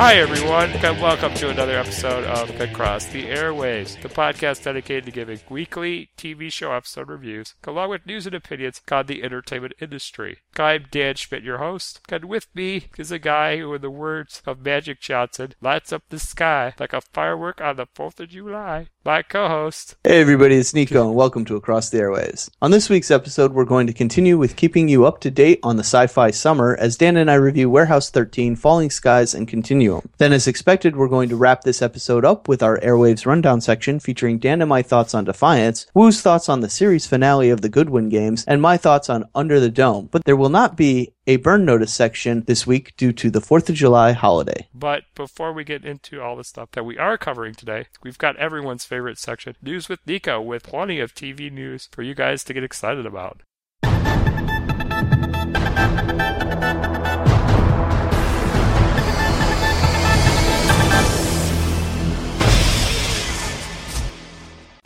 Hi, everyone, welcome to another episode of Across the Airwaves, the podcast dedicated to giving weekly TV show episode reviews, along with news and opinions on the entertainment industry. I'm Dan Schmidt, your host, and with me is a guy who, in the words of Magic Johnson, lights up the sky like a firework on the 4th of July. My co host. Hey everybody, it's Nico and welcome to Across the Airwaves. On this week's episode, we're going to continue with keeping you up to date on the sci-fi summer as Dan and I review Warehouse 13, Falling Skies, and Continuum. Then as expected, we're going to wrap this episode up with our Airwaves rundown section featuring Dan and my thoughts on Defiance, Woo's thoughts on the series finale of the Goodwin games, and my thoughts on Under the Dome. But there will not be a burn notice section this week due to the 4th of July holiday. But before we get into all the stuff that we are covering today, we've got everyone's favorite section, News with Nico, with plenty of TV news for you guys to get excited about.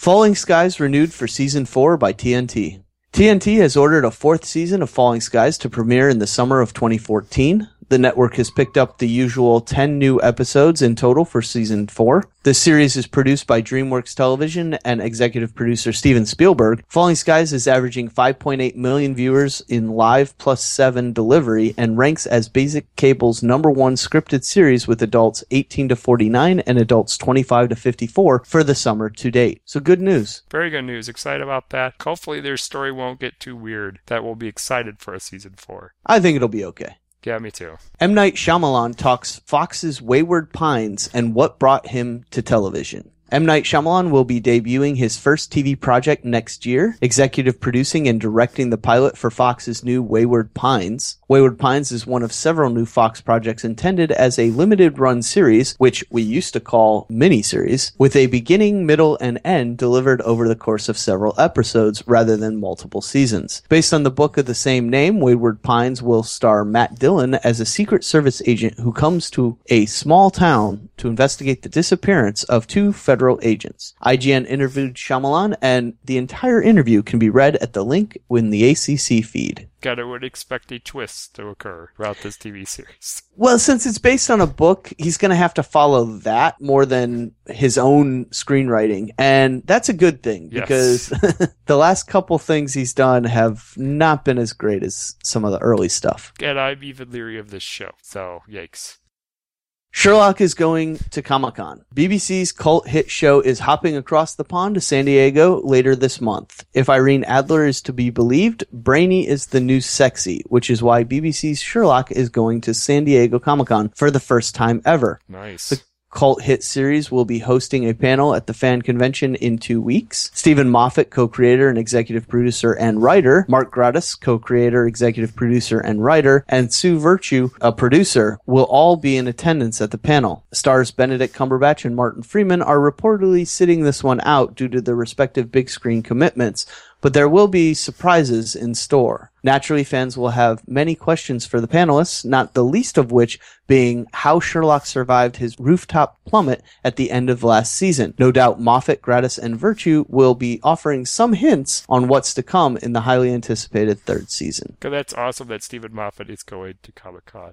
Falling Skies renewed for season 4 by TNT. TNT has ordered a fourth season of Falling Skies to premiere in the summer of 2014. The network has picked up the usual 10 new episodes in total for season 4. The series is produced by DreamWorks Television and executive producer Steven Spielberg. Falling Skies is averaging 5.8 million viewers in live plus 7 delivery and ranks as basic cable's number one scripted series with adults 18 to 49 and adults 25 to 54 for the summer to date. So good news. Very good news. Excited about that. Hopefully, their story won't get too weird. That we'll be excited for a season four. I think it'll be okay. Yeah, me too. M. Night Shyamalan talks Fox's Wayward Pines and what brought him to television. M. Night Shyamalan will be debuting his first TV project next year, executive producing and directing the pilot for Fox's new Wayward Pines. Wayward Pines is one of several new Fox projects intended as a limited run series, which we used to call miniseries, with a beginning, middle, and end delivered over the course of several episodes rather than multiple seasons. Based on the book of the same name, Wayward Pines will star Matt Dillon as a Secret Service agent who comes to a small town to investigate the disappearance of two federal agents. IGN interviewed Shyamalan, and the entire interview can be read at the link in the ACC feed. Gotta would expect a twist to occur throughout this TV series. Well, since it's based on a book, he's going to have to follow that more than his own screenwriting. And that's a good thing Yes. because the last couple things he's done have not been as great as some of the early stuff. And I'm even leery of this show, so yikes. Sherlock is going to Comic Con. BBC's cult hit show is hopping across the pond to San Diego later this month. If Irene Adler is to be believed, Brainy is the new sexy, which is why BBC's Sherlock is going to San Diego Comic Con for the first time ever. Nice. The cult hit series will be hosting a panel at the fan convention in two weeks. Steven Moffat, co-creator and executive producer and writer, Mark Gatiss, co-creator, executive producer and writer, and Sue Virtue, a producer, will all be in attendance at the panel. Stars Benedict Cumberbatch and Martin Freeman are reportedly sitting this one out due to their respective big screen commitments, but there will be surprises in store. Naturally, fans will have many questions for the panelists, not the least of which being how Sherlock survived his rooftop plummet at the end of last season. No doubt Moffat, Gatiss, and Virtue will be offering some hints on what's to come in the highly anticipated third season. that's awesome that Steven Moffat is going to Comic Con.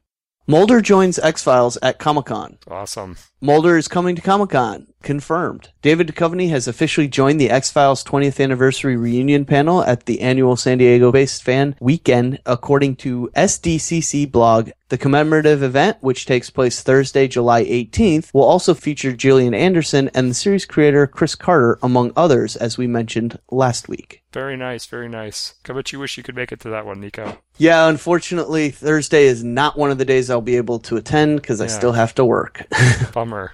Mulder joins X-Files at Comic-Con. Awesome. Mulder is coming to Comic Con. Confirmed. David Duchovny has officially joined the X Files 20th anniversary reunion panel at the annual San Diego based fan weekend, according to SDCC blog. The commemorative event, which takes place Thursday, July 18th, will also feature Gillian Anderson and the series creator Chris Carter, among others, as we mentioned last week. Very nice, very nice. I bet you wish you could make it to that one, Nico. Yeah, unfortunately, Thursday is not one of the days I'll be able to attend because I still have to work. Bummer.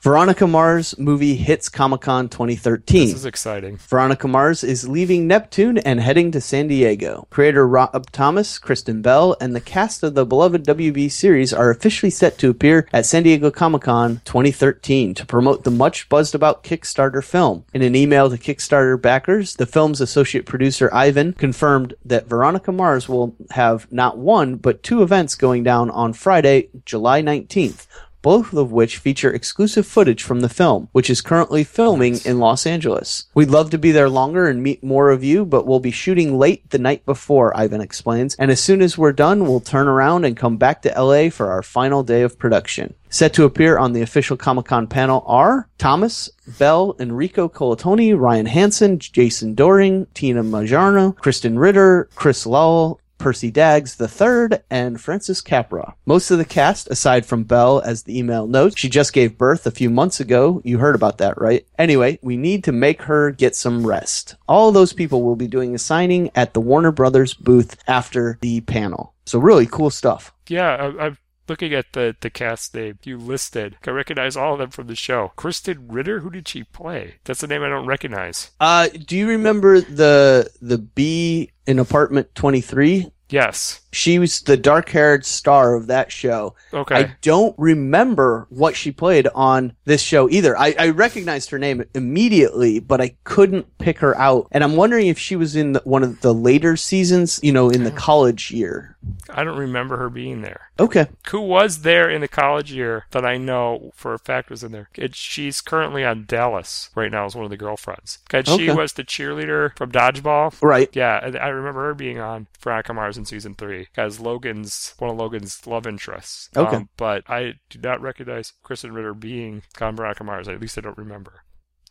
Veronica Mars movie hits Comic Con 2013. This is exciting. Veronica Mars is leaving Neptune and heading to San Diego. Creator Rob Thomas, Kristen Bell, and the cast of the beloved WB series are officially set to appear at San Diego Comic Con 2013 to promote the much buzzed about Kickstarter film. In an email to Kickstarter backers, the film's associate producer Ivan confirmed that Veronica Mars will have not one, but two events going down on Friday, July 19th both of which feature exclusive footage from the film, which is currently filming in Los Angeles. We'd love to be there longer and meet more of you, but we'll be shooting late the night before, Ivan explains, and as soon as we're done, we'll turn around and come back to LA for our final day of production. Set to appear on the official Comic Con panel are Thomas, Bell, Enrico Colantoni, Ryan Hansen, Jason Dohring, Tina Majorino, Krysten Ritter, Chris Lowell, Percy Daggs III, and Francis Capra. Most of the cast, aside from Bell, as the email notes, she just gave birth a few months ago. You heard about that, right? Anyway, we need to make her get some rest. All those people will be doing a signing at the Warner Brothers booth after the panel. So really cool stuff. Yeah, I, I'm looking at the, the cast name you listed. I recognize all of them from the show. Krysten Ritter, who did she play? That's a name I don't recognize. Uh, do you remember the the bee in Apartment Twenty Three? Yes. She was the dark haired star of that show. Okay. I don't remember what she played on this show either. I, I recognized her name immediately, but I couldn't pick her out. And I'm wondering if she was in the, one of the later seasons, you know, in the college year. I don't remember her being there. Okay. Who was there in the college year that I know for a fact was in there? It, she's currently on Dallas right now as one of the girlfriends. 'Cause she Okay. was the cheerleader from Dodgeball. Right. Yeah, I remember her being on Veronica Mars in season three as Logan's one of Logan's love interests. Okay. Um, but I do not recognize Krysten Ritter being on Veronica Mars. At least I don't remember.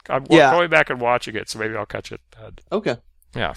I'm Yeah. going back and watching it, so maybe I'll catch it then. Okay. Yeah.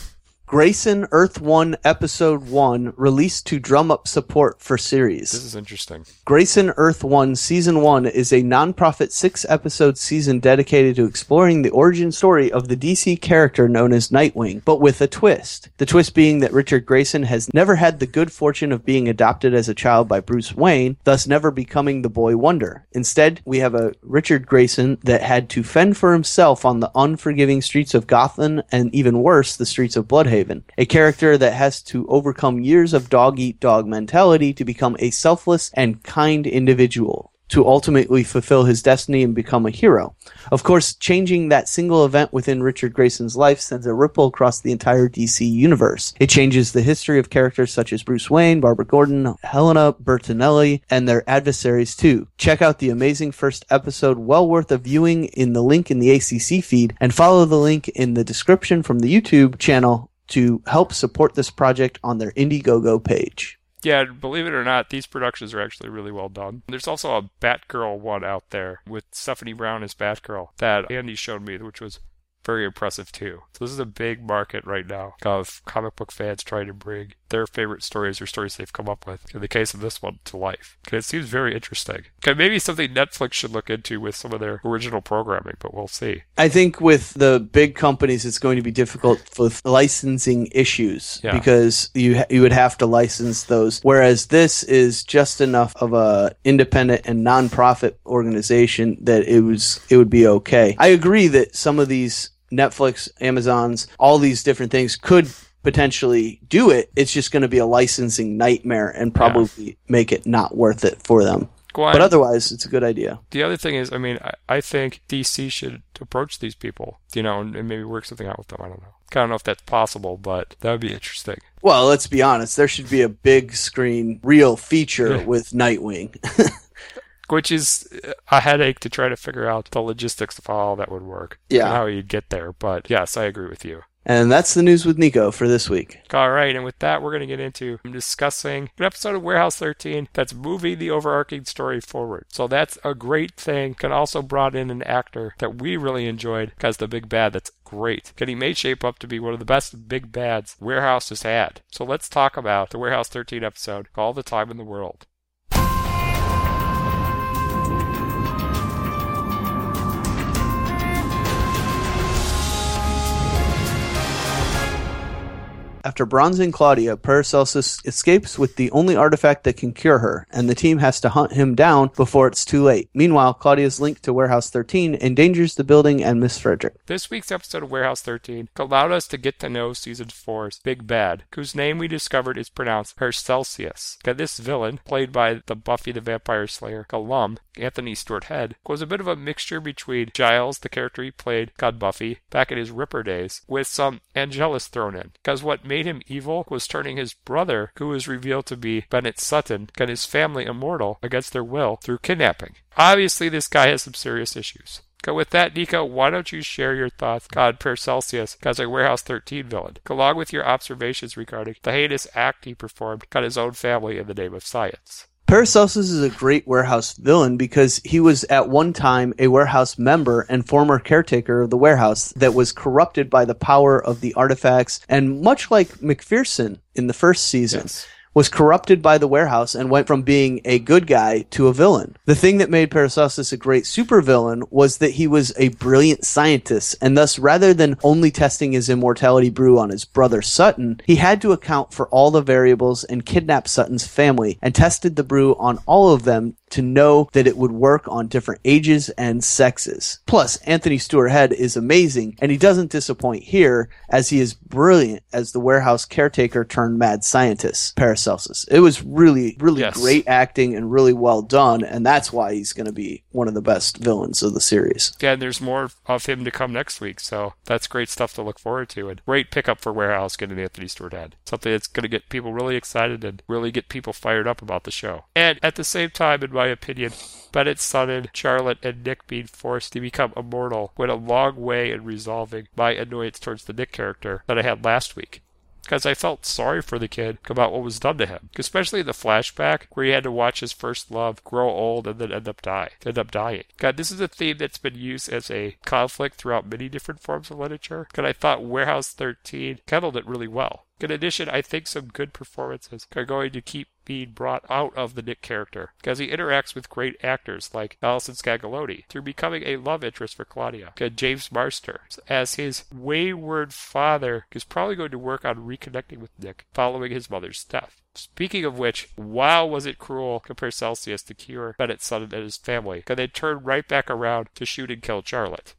Grayson Earth 1 Episode 1 released to drum up support for series. This is interesting. Grayson Earth 1 Season 1 is a non-profit six-episode season dedicated to exploring the origin story of the DC character known as Nightwing, but with a twist. The twist being that Richard Grayson has never had the good fortune of being adopted as a child by Bruce Wayne, thus never becoming the boy wonder. Instead, we have a Richard Grayson that had to fend for himself on the unforgiving streets of Gotham and even worse, the streets of Blüdhaven. A character that has to overcome years of dog eat dog mentality to become a selfless and kind individual to ultimately fulfill his destiny and become a hero. Of course, changing that single event within Richard Grayson's life sends a ripple across the entire DC universe. It changes the history of characters such as Bruce Wayne, Barbara Gordon, Helena Bertinelli, and their adversaries too. Check out the amazing first episode, well worth a viewing in the link in the ACC feed, and follow the link in the description from the YouTube channel to help support this project on their Indiegogo page. Yeah, believe it or not, these productions are actually really well done. There's also a Batgirl one out there with Stephanie Brown as Batgirl that Andy showed me, which was very impressive too. So this is a big market right now of comic book fans trying to bring their favorite stories or stories they've come up with, in the case of this one, to life. It seems very interesting. Okay, maybe something Netflix should look into with some of their original programming, but we'll see. I think with the big companies, it's going to be difficult with licensing issues Yeah. because you you would have to license those. Whereas this is just enough of a independent and nonprofit organization that it was it would be okay. I agree that some of these Netflix, Amazons, all these different things could potentially do it. It's just going to be a licensing nightmare and probably make it not worth it for them. But otherwise, it's a good idea. the other thing is, I mean, I, I think DC should approach these people, you know, and, and maybe work something out with them. I don't know. I don't know if that's possible, but that would be interesting. Well, let's be honest. There should be a big screen real feature Yeah. with Nightwing. Which is uh, a headache to try to figure out the logistics of how all that would work. Yeah. And how you'd get there. But yes, I agree with you. And that's the news with Nico for this week. All right, and with that, we're going to get into discussing an episode of Warehouse 13 that's moving the overarching story forward. So that's a great thing. Can also brought in an actor that we really enjoyed as the big bad. That's great. And he may shape up to be one of the best big bads Warehouse has had. So let's talk about the Warehouse 13 episode, All the Time in the World. After bronzing Claudia, Paracelsus escapes with the only artifact that can cure her, and the team has to hunt him down before it's too late. Meanwhile, Claudia's link to Warehouse 13 endangers the building and Miss Frederic. This week's episode of Warehouse 13 allowed us to get to know Season 4's Big Bad, whose name we discovered is pronounced Paracelsus. This villain, played by the Buffy the Vampire Slayer alum, Anthony Stewart Head, was a bit of a mixture between Giles, the character he played, God Buffy, back in his Ripper days, with some Angelus thrown in. Because what made him evil was turning his brother, who was revealed to be Bennett Sutton, and his family immortal against their will through kidnapping. Obviously, this guy has some serious issues. Go with that, Nico, why don't you share your thoughts on Paracelsus as a Warehouse 13 villain, along with your observations regarding the heinous act he performed on his own family in the name of science? Paracelsus is a great warehouse villain because he was at one time a warehouse member and former caretaker of the warehouse that was corrupted by the power of the artifacts and much like MacPherson in the first season. Yes. Was corrupted by the warehouse and went from being a good guy to a villain. The thing that made Paracelsus a great supervillain was that he was a brilliant scientist, and thus rather than only testing his immortality brew on his brother Sutton, he had to account for all the variables and kidnap Sutton's family and tested the brew on all of them to know that it would work on different ages and sexes. Plus, Anthony Stewart Head is amazing, and he doesn't disappoint here, as he is brilliant as the warehouse caretaker turned mad scientist, Paracelsus. It was really, really Yes. great acting and really well done, and that's why he's going to be one of the best villains of the series. Yeah, and there's more of him to come next week, so that's great stuff to look forward to. And great pickup for Warehouse getting Anthony Stewart Head. Something that's going to get people really excited and really get people fired up about the show. And at the same time, in my opinion, Bennett Sutton, Charlotte, and Nick being forced to become immortal went a long way in resolving my annoyance towards the Nick character that I had last week. Because I felt sorry for the kid about what was done to him, especially the flashback where he had to watch his first love grow old and then end up die, end up dying. God, this is a theme that's been used as a conflict throughout many different forms of literature. And I thought Warehouse 13 handled it really well. In addition, I think some good performances are going to keep being brought out of the Nick character because he interacts with great actors like Allison Scagliotti through becoming a love interest for Claudia. And James Marsters as his wayward father is probably going to work on reconnecting with Nick following his mother's death. Speaking of which, wow, was it cruel of Paracelsus to cure Bennett's son and his family, and then turn right back around to shoot and kill Charlotte.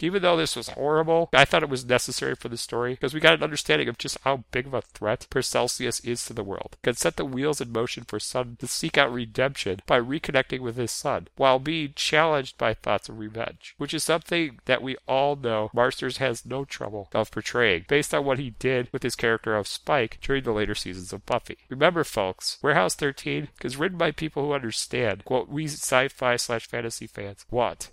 Even though this was horrible, I thought it was necessary for the story because we got an understanding of just how big of a threat Paracelsus is to the world. Can set the wheels in motion for Sutton to seek out redemption by reconnecting with his son while being challenged by thoughts of revenge, which is something that we all know Marsters has no trouble of portraying based on what he did with his character of Spike during the later seasons of Buffy. Remember, folks, Warehouse 13 is written by people who understand what we sci-fi slash fantasy fans want.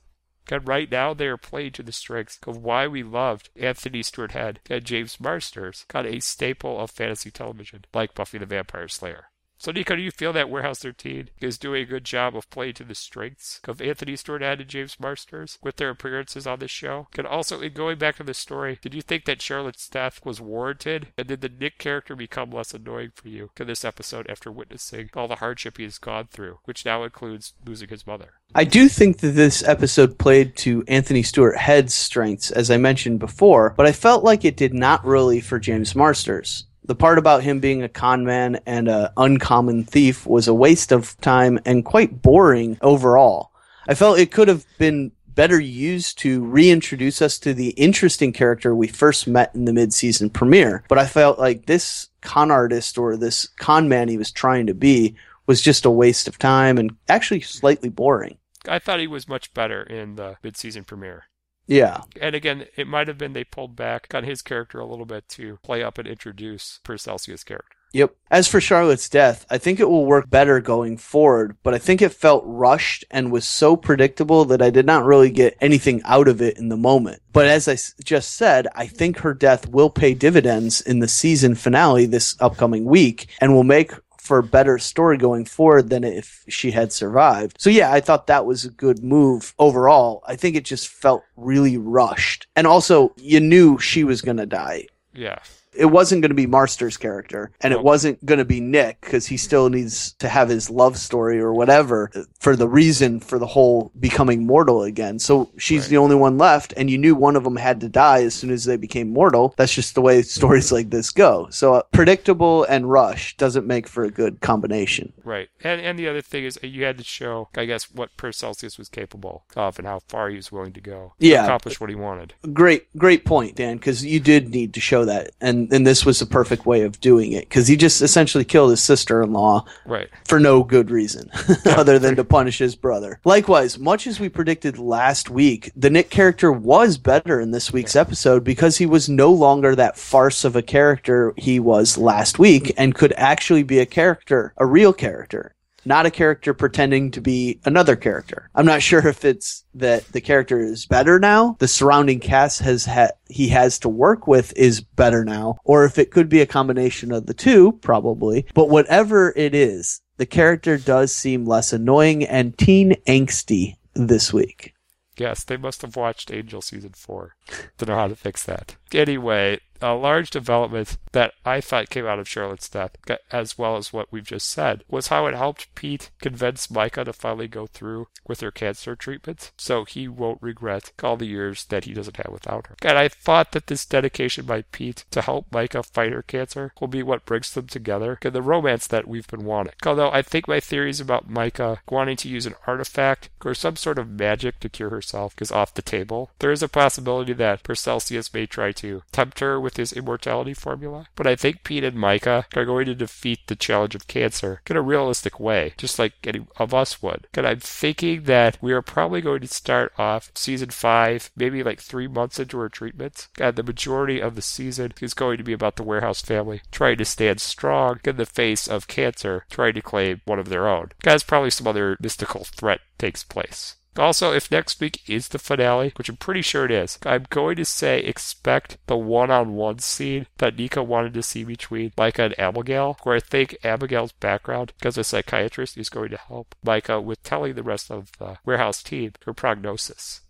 And right now, they are playing to the strengths of why we loved Anthony Stewart Head and James Marsters, got a staple of fantasy television like Buffy the Vampire Slayer. So, Nico, do you feel that Warehouse 13 is doing a good job of playing to the strengths of Anthony Stewart Head and James Marsters with their appearances on this show? And also, in going back to the story, did you think that Charlotte's death was warranted? And did the Nick character become less annoying for you in this episode after witnessing all the hardship he has gone through, which now includes losing his mother? I do think that this episode played to Anthony Stewart Head's strengths, as I mentioned before, but I felt like it did not really for James Marsters. The part about him being a con man and an uncommon thief was a waste of time and quite boring overall. I felt it could have been better used to reintroduce us to the interesting character we first met in the mid-season premiere, but I felt like this con artist or this con man he was trying to be was just a waste of time and actually slightly boring. I thought he was much better in the mid-season premiere. Yeah. And again, it might have been they pulled back on his character a little bit to play up and introduce Paracelsus' character. Yep. As for Charlotte's death, I think it will work better going forward, but I think it felt rushed and was so predictable that I did not really get anything out of it in the moment. But as I s- just said, I think her death will pay dividends in the season finale this upcoming week and will make for a better story going forward than if she had survived. So yeah, I thought that was a good move overall. I think it just felt really rushed. And also, you knew she was going to die. Yeah. It wasn't going to be Marster's character, and it wasn't going to be Nick because he still needs to have his love story or whatever for the reason for the whole becoming mortal again. So she's Right. the only one left, and you knew one of them had to die as soon as they became mortal. That's just the way stories like this go. So uh, predictable and rush doesn't make for a good combination. Right. And and the other thing is uh, you had to show, I guess, what Paracelsus was capable of and how far he was willing to go to Yeah. accomplish what he wanted. Great, great point, Dan, because you did need to show that, and and this was the perfect way of doing it because he just essentially killed his sister-in-law Right. for no good reason other than to punish his brother. Likewise, much as we predicted last week, the Nick character was better in this week's episode because he was no longer that farce of a character he was last week and could actually be a character, a real character. Not a character pretending to be another character. I'm not sure if it's that the character is better now, the surrounding cast has ha- he has to work with is better now, or if it could be a combination of the two, probably. But whatever it is, the character does seem less annoying and teen angsty this week. Yes, they must have watched Angel season four to know how to fix that. Anyway, a large development that I thought came out of Charlotte's death, as well as what we've just said, was how it helped Pete convince Myka to finally go through with her cancer treatment so he won't regret all the years that he doesn't have without her. And I thought that this dedication by Pete to help Myka fight her cancer will be what brings them together and the romance that we've been wanting. Although I think my theories about Myka wanting to use an artifact or some sort of magic to cure herself is off the table. There is a possibility that Paracelsus may try to tempt her with his immortality formula, but I think Pete and Myka are going to defeat the challenge of cancer in a realistic way, just like any of us would. And I'm thinking that we are probably going to start off season five, maybe like three months into her treatment, and the majority of the season is going to be about the warehouse family trying to stand strong in the face of cancer, trying to claim one of their own. As probably some other mystical threat takes place. Also, if next week is the finale, which I'm pretty sure it is, I'm going to say expect the one-on-one scene that Nico wanted to see between Myka and Abigail, where I think Abigail's background as a psychiatrist is going to help Myka with telling the rest of the warehouse team her prognosis.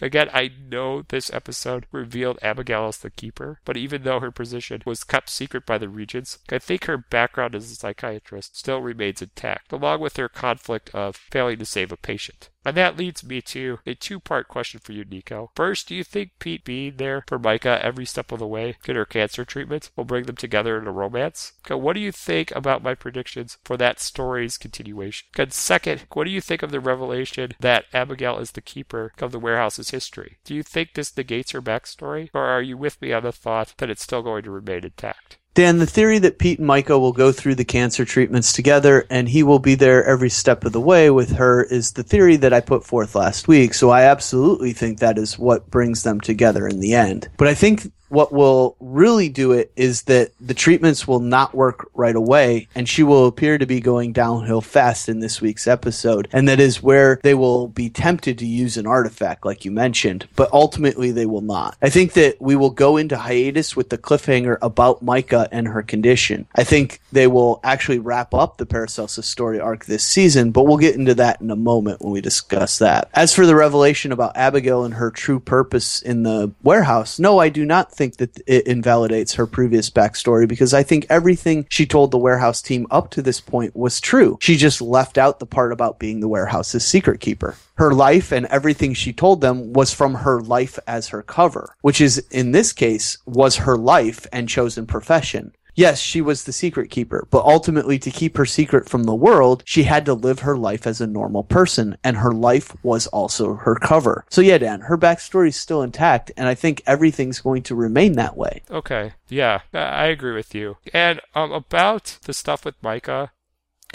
Again, I know this episode revealed Abigail as the keeper, but even though her position was kept secret by the regents, I think her background as a psychiatrist still remains intact, along with her conflict of failing to save a patient. And that leads me to a two part question for you, Nico. First, do you think Pete being there for Myka every step of the way in her cancer treatment will bring them together in a romance? Okay, what do you think about my predictions for that story's continuation? And second, what do you think of the revelation that Abigail is the keeper of the warehouse's history? Do you think this negates her backstory, or are you with me on the thought that it's still going to remain intact? Dan, the theory that Pete and Myka will go through the cancer treatments together and he will be there every step of the way with her is the theory that I put forth last week. So I absolutely think that is what brings them together in the end. But I think what will really do it is that the treatments will not work right away and she will appear to be going downhill fast in this week's episode. And that is where they will be tempted to use an artifact, like you mentioned, but ultimately they will not. I think that we will go into hiatus with the cliffhanger about Myka and her condition. I think they will actually wrap up the Paracelsus story arc this season, but we'll get into that in a moment when we discuss that. As for the revelation about Abigail and her true purpose in the warehouse, no, I do not think that it invalidates her previous backstory because I think everything she told the warehouse team up to this point was true. She just left out the part about being the warehouse's secret keeper her life and everything she told them was from her life as her cover, which is in this case was her life and chosen profession. Yes, she was the secret keeper, but ultimately to keep her secret from the world, she had to live her life as a normal person, and her life was also her cover. So yeah, Dan, her backstory is still intact, and I think everything's going to remain that way. Okay, yeah, I agree with you. And um, about the stuff with Myka,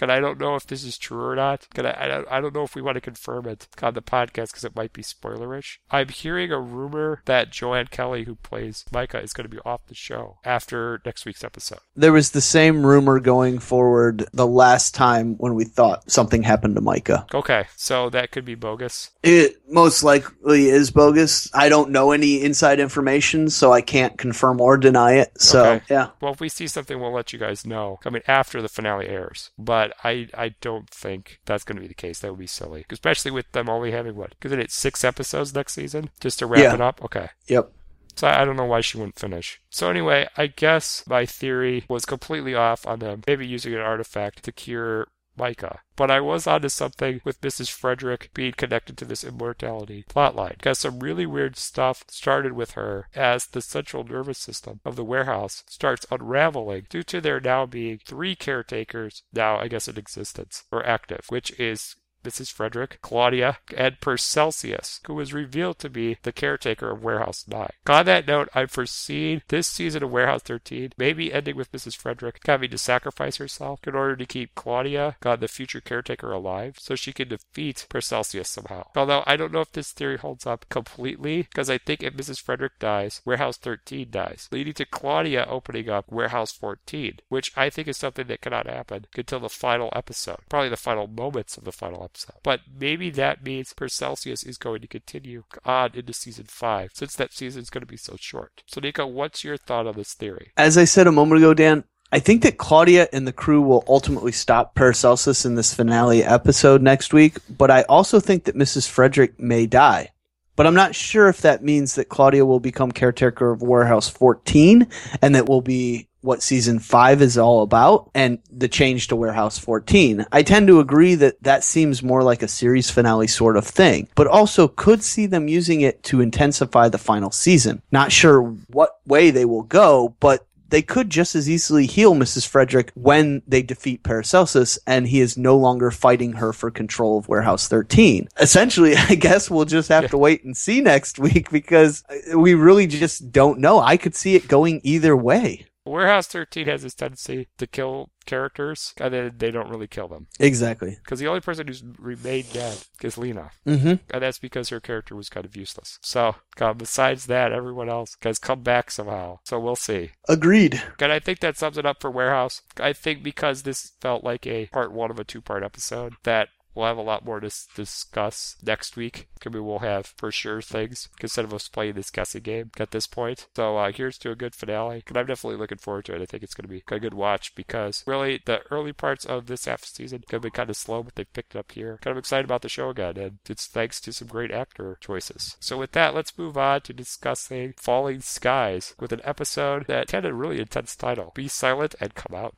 and I don't know if this is true or not. And I, I, don't, I don't know if we want to confirm it on the podcast because it might be spoilerish. I'm hearing a rumor that Joanne Kelly, who plays Myka, is going to be off the show after next week's episode. There was the same rumor going forward the last time when we thought something happened to Myka. Okay, so that could be bogus. It most likely is bogus. I don't know any inside information, so I can't confirm or deny it. So, Okay. yeah. Well, if we see something, we'll let you guys know. I mean, after the finale airs. But I, I don't think that's going to be the case. That would be silly, especially with them only having what? Because it's six episodes next season, just to wrap Yeah. it up. Okay. Yep. So I don't know why she wouldn't finish. So anyway, I guess my theory was completely off on them maybe using an artifact to cure Myka. But I was onto something with Mrs. Frederic being connected to this immortality plotline. Because some really weird stuff started with her as the central nervous system of the warehouse starts unraveling due to there now being three caretakers now, I guess, in existence or active, which is Mrs. Frederic, Claudia, and Paracelsus, who was revealed to be the caretaker of Warehouse 9. On that note, I foreseen this season of Warehouse 13 maybe ending with Mrs. Frederic having to sacrifice herself in order to keep Claudia, God, the future caretaker, alive so she can defeat Paracelsus somehow. Although I don't know if this theory holds up completely, because I think if Mrs. Frederic dies, Warehouse 13 dies, leading to Claudia opening up Warehouse 14, which I think is something that cannot happen until the final episode, probably the final moments of the final episode. But maybe that means Paracelsus is going to continue on into season five, since that season is going to be so short. So, Nico, what's your thought on this theory? As I said a moment ago, Dan, I think that Claudia and the crew will ultimately stop Paracelsus in this finale episode next week, but I also think that Mrs. Frederic may die. But I'm not sure if that means that Claudia will become caretaker of Warehouse 14 and that we'll be what season 5 is all about and the change to Warehouse 14. I tend to agree that that seems more like a series finale sort of thing, but also could see them using it to intensify the final season. Not sure what way they will go, but they could just as easily heal Mrs. Frederic when they defeat Paracelsus and he is no longer fighting her for control of Warehouse 13. Essentially, I guess we'll just have to wait and see next week because we really just don't know. I could see it going either way. Warehouse 13 has this tendency to kill characters, and then they don't really kill them. Exactly. Because the only person who's remained dead is Leena. Mm-hmm. And that's because her character was kind of useless. So, God, besides that, everyone else has come back somehow. So we'll see. Agreed. And I think that sums it up for Warehouse. I think because this felt like a part one of a two part episode, that We'll have a lot more to discuss next week. Maybe we'll have for sure things instead of us playing this guessing game at this point. So uh, here's to a good finale. And I'm definitely looking forward to it. I think it's going to be a good watch because really the early parts of this half season have been kind of slow, but they've picked up here. Kind of excited about the show again, and it's thanks to some great actor choices. So with that, let's move on to discussing Falling Skies with an episode that had a really intense title. Be silent and come out.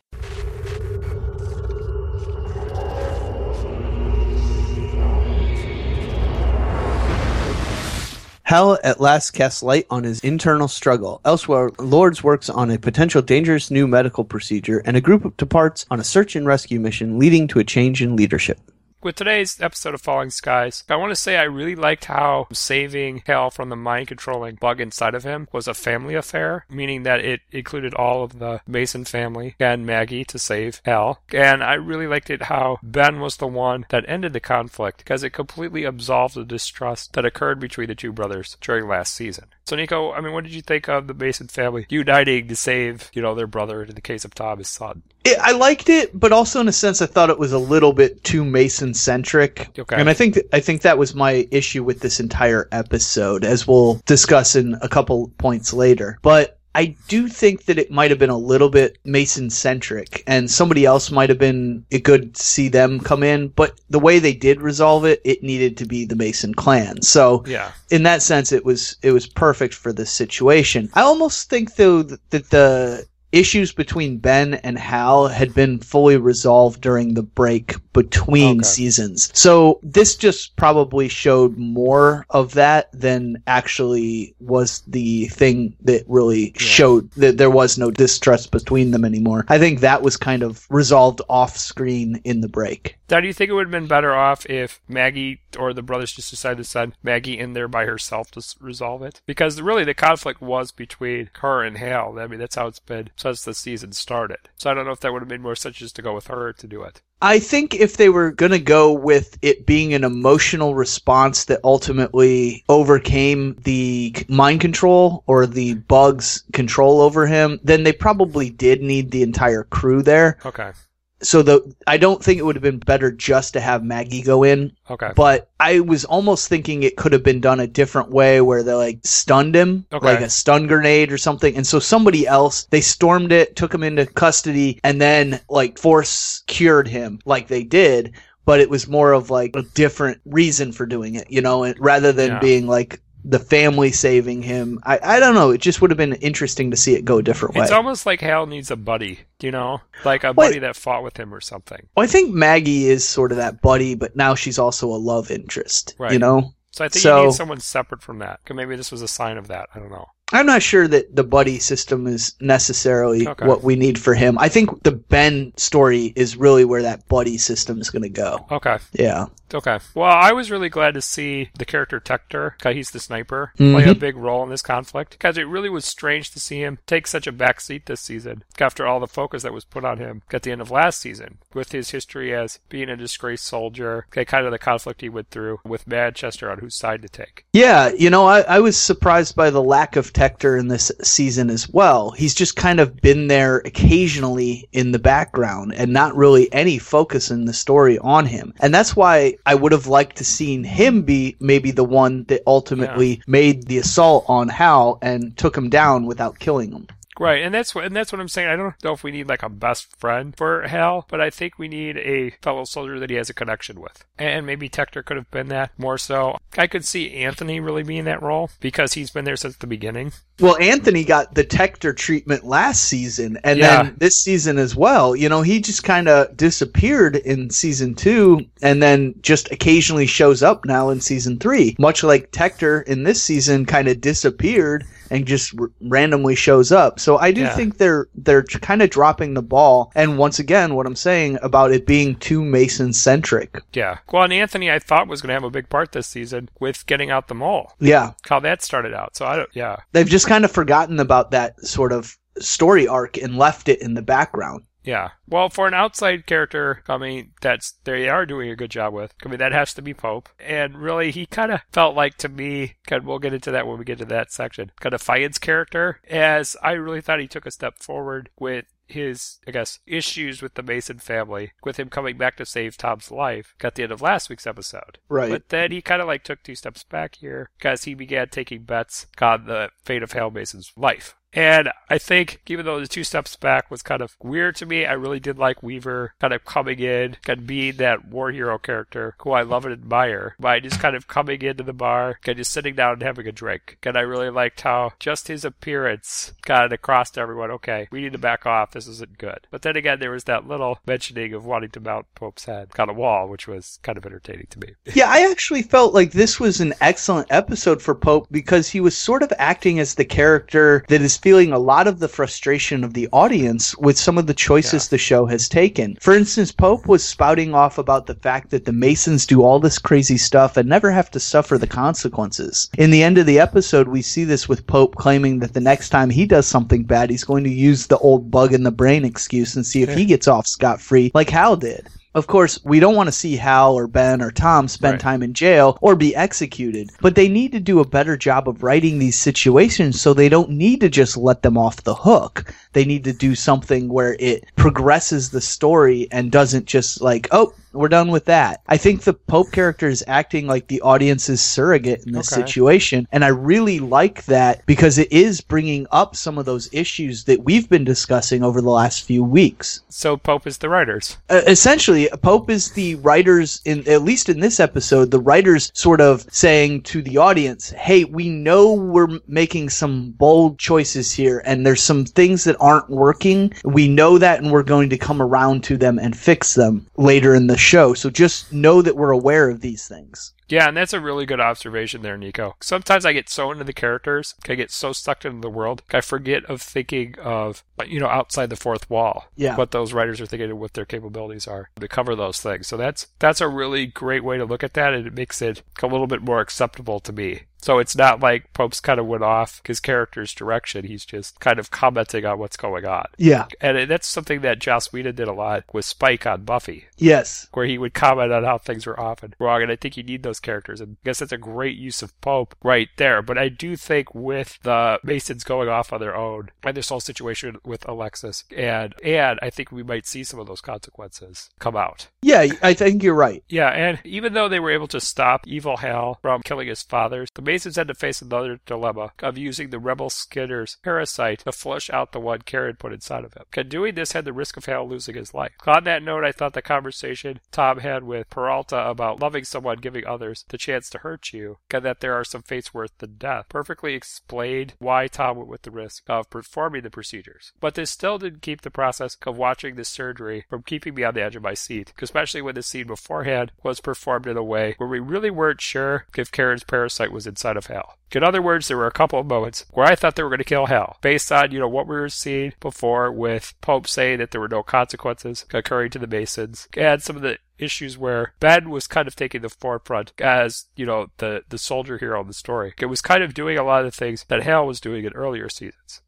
Hal at last casts light on his internal struggle. Elsewhere, Lourdes works on a potential dangerous new medical procedure, and a group departs on a search and rescue mission leading to a change in leadership. With today's episode of Falling Skies, I want to say I really liked how saving Hal from the mind controlling bug inside of him was a family affair, meaning that it included all of the Mason family and Maggie to save Hal. And I really liked it how Ben was the one that ended the conflict because it completely absolved the distrust that occurred between the two brothers during last season. So Nico, I mean, what did you think of the Mason family uniting to save, you know, their brother in the case of Tom, his son? It, I liked it, but also in a sense, I thought it was a little bit too Mason centric. Okay. And I think th- I think that was my issue with this entire episode, as we'll discuss in a couple points later. But I do think that it might have been a little bit Mason centric, and somebody else might have been it good to see them come in. But the way they did resolve it, it needed to be the Mason clan. So Yeah. in that sense, it was it was perfect for this situation. I almost think though that the issues between Ben and Hal had been fully resolved during the break between Okay. seasons. So this just probably showed more of that than actually was the thing that really showed that there was no distrust between them anymore. I think that was kind of resolved off screen in the break. Now, do you think it would have been better off if Maggie or the brothers just decided to send Maggie in there by herself to resolve it? Because really, the conflict was between her and Hal. I mean, that's how it's been since the season started. So I don't know if that would have made more sense just to go with her to do it. I think if they were going to go with it being an emotional response that ultimately overcame the mind control or the bug's control over him, then they probably did need the entire crew there. Okay. So the I don't think it would have been better just to have Maggie go in, Okay. but I was almost thinking it could have been done a different way where they like stunned him, Okay. like a stun grenade or something. And so somebody else, they stormed it, took him into custody, and then like force cured him like they did. But it was more of like a different reason for doing it, you know, and rather than Yeah. being like the family saving him. I, I don't know. It just would have been interesting to see it go a different way. It's almost like Hal needs a buddy, you know, like a Well, buddy that fought with him or something. Well, I think Maggie is sort of that buddy, but now she's also a love interest. Right. You know, So I think So- you need someone separate from that. maybe this was a sign of that. I don't know. I'm not sure that the buddy system is necessarily Okay. what we need for him. I think the Ben story is really where that buddy system is going to go. Okay. Yeah. Okay. Well, I was really glad to see the character Tector, he's the sniper, play a Mhm. big role in this conflict. Because it really was strange to see him take such a back seat this season after all the focus that was put on him at the end of last season, with his history as being a disgraced soldier, okay, kind of the conflict he went through with Manchester on whose side to take. Yeah, you know, I, I was surprised by the lack of In this season as well. He's just kind of been there occasionally in the background and not really any focus in the story on him. And that's why I would have liked to seen him be maybe the one that ultimately made the assault on Hal and took him down without killing him. Right, and that's what and that's what I'm saying. I don't know if we need like a best friend for Hal, but I think we need a fellow soldier that he has a connection with. And maybe Tector could have been that more so. I could see Anthony really being that role because he's been there since the beginning. Well, Anthony got the Tector treatment last season, and Yeah. then this season as well. You know, he just kind of disappeared in season two, and then just occasionally shows up now in season three. Much like Tector in this season kind of disappeared and just r- randomly shows up. So I do Yeah. think they're they're kind of dropping the ball. And once again, what I'm saying about it being too Mason centric. Yeah. Well, and Anthony, I thought was going to have a big part this season with getting out the mole. Yeah, How that started out. So I don't. Yeah. they've just kind of forgotten about that sort of story arc and left it in the background. Yeah. Well, for an outside character, I mean, that's they are doing a good job with. I mean, that has to be Pope, and really, he kind of felt like to me. And we'll get into that when we get to that section. Kind of Fiennes' character, as I really thought he took a step forward with his, I guess, issues with the Mason family, with him coming back to save Tom's life at the end of last week's episode. Right. But then he kind of like took two steps back here because he began taking bets on the fate of Hal Mason's life. And I think, even though the two steps back was kind of weird to me, I really did like Weaver kind of coming in and being that war hero character who I love and admire by just kind of coming into the bar and just sitting down and having a drink. And I really liked how just his appearance kind of crossed everyone, okay, we need to back off, this isn't good. But then again, there was that little mentioning of wanting to mount Pope's head on a wall, which was kind of entertaining to me. Yeah, I actually felt like this was an excellent episode for Pope because he was sort of acting as the character that is feeling a lot of the frustration of the audience with some of the choices the show has taken. For instance, Pope was spouting off about the fact that the Masons do all this crazy stuff and never have to suffer the consequences. In the end of the episode, we see this with Pope claiming that the next time he does something bad, he's going to use the old bug in the brain excuse and see if he gets off scot free like Hal did. Of course, we don't want to see Hal or Ben or Tom spend Right. time in jail or be executed, but they need to do a better job of writing these situations so they don't need to just let them off the hook. They need to do something where it progresses the story and doesn't just like, oh, we're done with that. I think the Pope character is acting like the audience's surrogate in this Okay. situation, and I really like that because it is bringing up some of those issues that we've been discussing over the last few weeks So Pope is the writers. uh, essentially pope is the writers in at least in this episode the writers sort of saying to the audience hey we know we're making some bold choices here and there's some things that aren't working we know that and we're going to come around to them and fix them later in the show so just know that we're aware of these things Yeah, and that's a really good observation there, Nico. Sometimes I get so into the characters, I get so sucked into the world, I forget of thinking of, you know, outside the fourth wall. Yeah. What those writers are thinking and what their capabilities are to cover those things. So that's that's a really great way to look at that, and it makes it a little bit more acceptable to me. So it's not like Pope's kind of went off his character's direction. He's just kind of commenting on what's going on. yeah And that's something that Joss Whedon did a lot with Spike on Buffy yes where he would comment on how things were often wrong. And I think you need those characters. And I guess that's a great use of Pope right there. But I do think with the Masons going off on their own and this whole situation with Alexis and and I think we might see some of those consequences come out. yeah i think you're right Yeah, and even though they were able to stop evil Hal from killing his fathers, the Masons had to face another dilemma of using the rebel Skitter's parasite to flush out the one Karen put inside of him. And doing this had the risk of Hal losing his life. On that note, I thought the conversation Tom had with Peralta about loving someone giving others the chance to hurt you, and that there are some fates worse than death, perfectly explained why Tom went with the risk of performing the procedures. But this still didn't keep the process of watching the surgery from keeping me on the edge of my seat, especially when the scene beforehand was performed in a way where we really weren't sure if Karen's parasite was inside of Hal. In other words, there were a couple of moments where I thought they were going to kill Hal, based on, you know, what we were seeing before with Pope saying that there were no consequences occurring to the Masons, and some of the issues where Ben was kind of taking the forefront as, you know, the, the soldier hero in the story. It was kind of doing a lot of the things that Hal was doing in earlier seasons.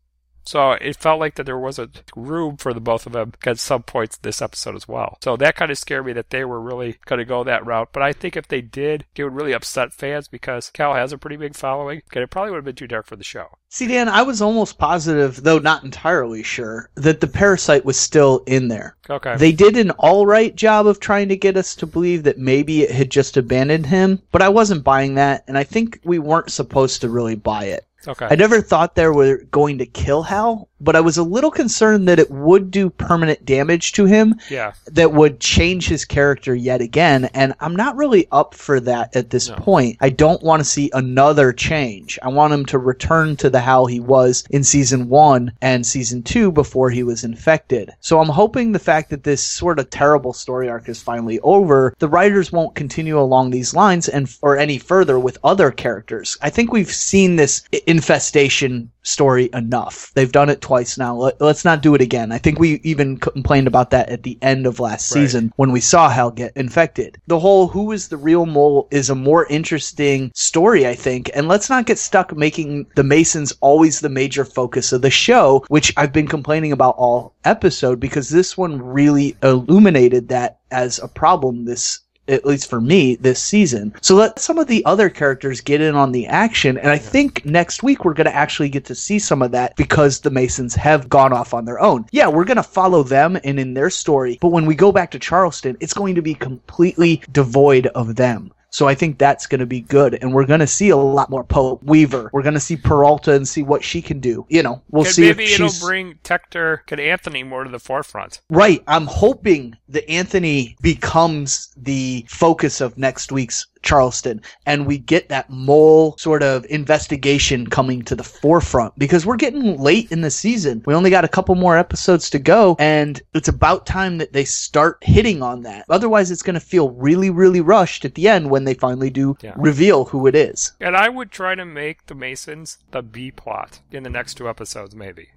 So it felt like that there wasn't room for the both of them at some points in this episode as well. So that kind of scared me that they were really going to go that route. But I think if they did, it would really upset fans because Cal has a pretty big following, and it probably would have been too dark for the show. See, Dan, I was almost positive, though not entirely sure, that the parasite was still in there. Okay. They did an all right job of trying to get us to believe that maybe it had just abandoned him, but I wasn't buying that, and I think we weren't supposed to really buy it. Okay. I never thought they were going to kill Hal, but I was a little concerned that it would do permanent damage to him yeah. that would change his character yet again, and I'm not really up for that at this No. point. I don't want to see another change. I want him to return to the how he was in season one and season two before he was infected. So I'm hoping the fact that this sort of terrible story arc is finally over, the writers won't continue along these lines and or any further with other characters. I think we've seen this infestation story enough. They've done it twice now. Let, let's not do it again. I think we even complained about that at the end of last Right. season when we saw Hal get infected. The whole who is the real mole is a more interesting story, I think. And let's not get stuck making the Masons always the major focus of the show, which I've been complaining about all episode because this one really illuminated that as a problem this at least for me this season. So let some of the other characters get in on the action and I think next week we're going to actually get to see some of that because the Masons have gone off on their own. Yeah, we're going to follow them and in their story, but when we go back to Charleston, it's going to be completely devoid of them. So I think that's going to be good, and we're going to see a lot more Pope Weaver. We're going to see Peralta and see what she can do. You know, we'll And see maybe if it'll she's bring Tector and Anthony more to the forefront. Right. I'm hoping that Anthony becomes the focus of next week's Charleston and we get that mole sort of investigation coming to the forefront because we're getting late in the season. We only got a couple more episodes to go and it's about time that they start hitting on that. Otherwise it's going to feel really, really rushed at the end when they finally do Yeah. reveal who it is. And I would try to make the Masons the B plot in the next two episodes, maybe.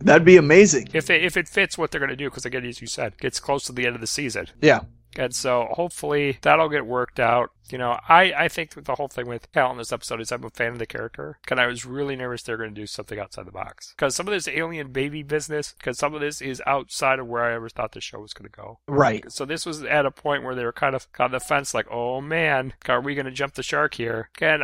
That'd be amazing. If it, if it fits what they're going to do, because again, as you said, gets close to the end of the season. Yeah. And so hopefully that'll get worked out. You know, I, I think the whole thing with Hal in this episode is I'm a fan of the character. And I was really nervous they're going to do something outside the box. Because some of this alien baby business, because some of this is outside of where I ever thought the show was going to go. Right. So this was at a point where they were kind of on the fence, like, oh man, are we going to jump the shark here? And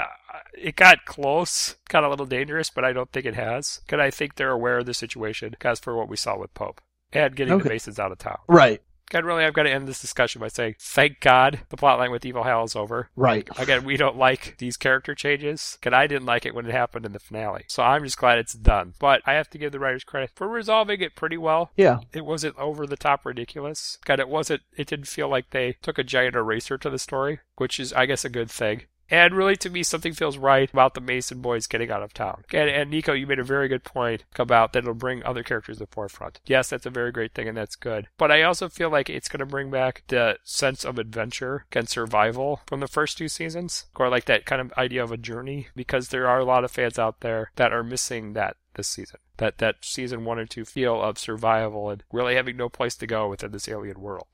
it got close, got a little dangerous, but I don't think it has. Because I think they're aware of the situation, as for what we saw with Pope and getting Okay. the Masons out of town. Right. God, really, I've got to end this discussion by saying, thank God the plotline with Evil Hal is over. Right. Again, we don't like these character changes, and I didn't like it when it happened in the finale. So I'm just glad it's done. But I have to give the writers credit for resolving it pretty well. Yeah. It wasn't over the top ridiculous. God, it wasn't. It didn't feel like they took a giant eraser to the story, which is, I guess, a good thing. And really, to me, something feels right about the Mason boys getting out of town. And, and Nico, you made a very good point about that it'll bring other characters to the forefront. Yes, that's a very great thing, and that's good. But I also feel like it's going to bring back the sense of adventure and survival from the first two seasons, or like that kind of idea of a journey, because there are a lot of fans out there that are missing that this season. That that season one and two feel of survival and really having no place to go within this alien world.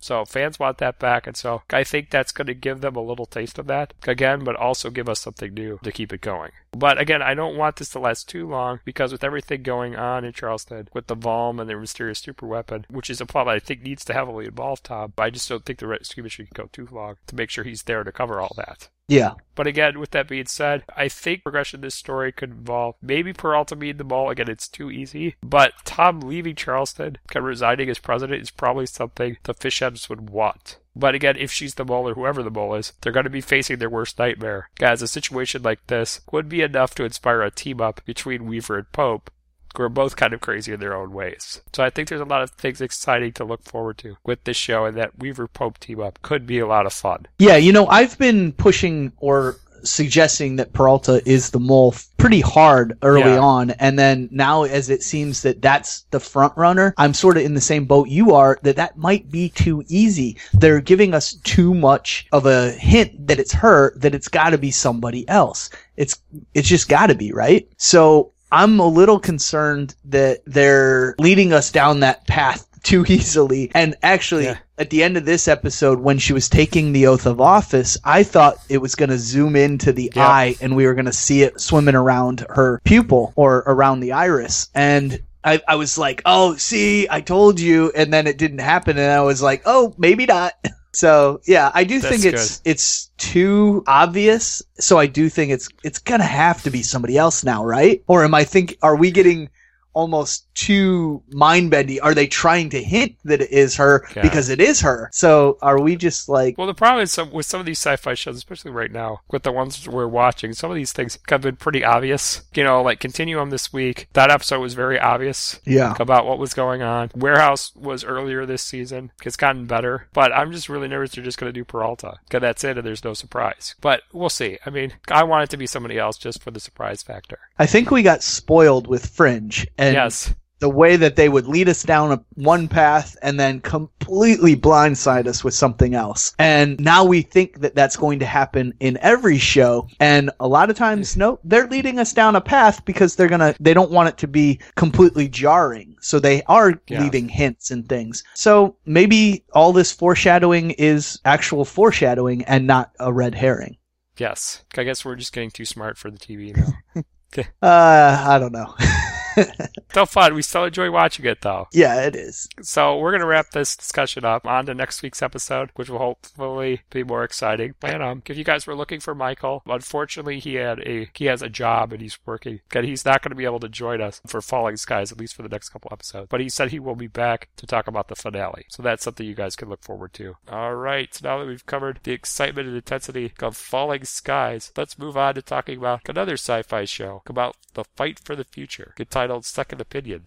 So fans want that back, and so I think that's going to give them a little taste of that again, but also give us something new to keep it going. But again, I don't want this to last too long because with everything going on in Charleston, with the Volm and their mysterious super weapon, which is a plot I think needs to heavily involve Tom, I just don't think the rescue mission can go too long to make sure he's there to cover all that. Yeah. But again, with that being said, I think progression of this story could involve maybe Peralta being the mole. Again, it's too easy. But Tom leaving Charleston and resigning as president is probably something the Fishheads would want. But again, if she's the mole or whoever the mole is, they're going to be facing their worst nightmare. Guys, a situation like this would be enough to inspire a team up between Weaver and Pope, who are both kind of crazy in their own ways. So I think there's a lot of things exciting to look forward to with this show, and that Weaver Pope team up could be a lot of fun. Yeah, you know, I've been pushing or suggesting that Peralta is the mole pretty hard early Yeah. on, and then now as it seems that that's the front runner, I'm sort of in the same boat you are. That that might be too easy. They're giving us too much of a hint that it's her. That it's got to be somebody else. It's it's just got to be right. So I'm a little concerned that they're leading us down that path too easily. And actually, Yeah. at the end of this episode, when she was taking the oath of office, I thought it was going to zoom into the Yeah. eye and we were going to see it swimming around her pupil or around the iris. And I, I was like, oh, see, I told you. And then it didn't happen. And I was like, oh, maybe not. So yeah, I do That's think it's it's too obvious. So I do think it's it's gonna have to be somebody else now, right? Or am I think are we getting almost too mind bendy? Are they trying to hint that it is her Yeah. because it is her? So are we just like Well, the problem is some, with some of these sci-fi shows, especially right now, with the ones we're watching, some of these things have been pretty obvious. You know, like Continuum this week, that episode was very obvious yeah about what was going on. Warehouse was earlier this season. It's gotten better, but I'm just really nervous they're just going to do Peralta because that's it, and there's no surprise. But we'll see. I mean, I want it to be somebody else just for the surprise factor. I think we got spoiled with Fringe and yes, the way that they would lead us down a, one path and then completely blindside us with something else. And now we think that that's going to happen in every show. And a lot of times, no, they're leading us down a path because they're gonna, they don't want it to be completely jarring. So they are Yeah. leaving hints and things. So maybe all this foreshadowing is actual foreshadowing and not a red herring. yes. I guess we're just getting too smart for the TV now. Uh, I don't know. still fun. We still enjoy watching it though. yeah, it is. So we're gonna wrap this discussion up on to next week's episode, which will hopefully be more exciting. And um, if you guys were looking for Michael, unfortunately he had a he has a job and he's working. And he's not going to be able to join us for Falling Skies at least for the next couple episodes. But he said he will be back to talk about the finale. So that's something you guys can look forward to. All right. So now that we've covered the excitement and intensity of Falling Skies, let's move on to talking about another sci-fi show about the fight for the future, entitled Second Opinion.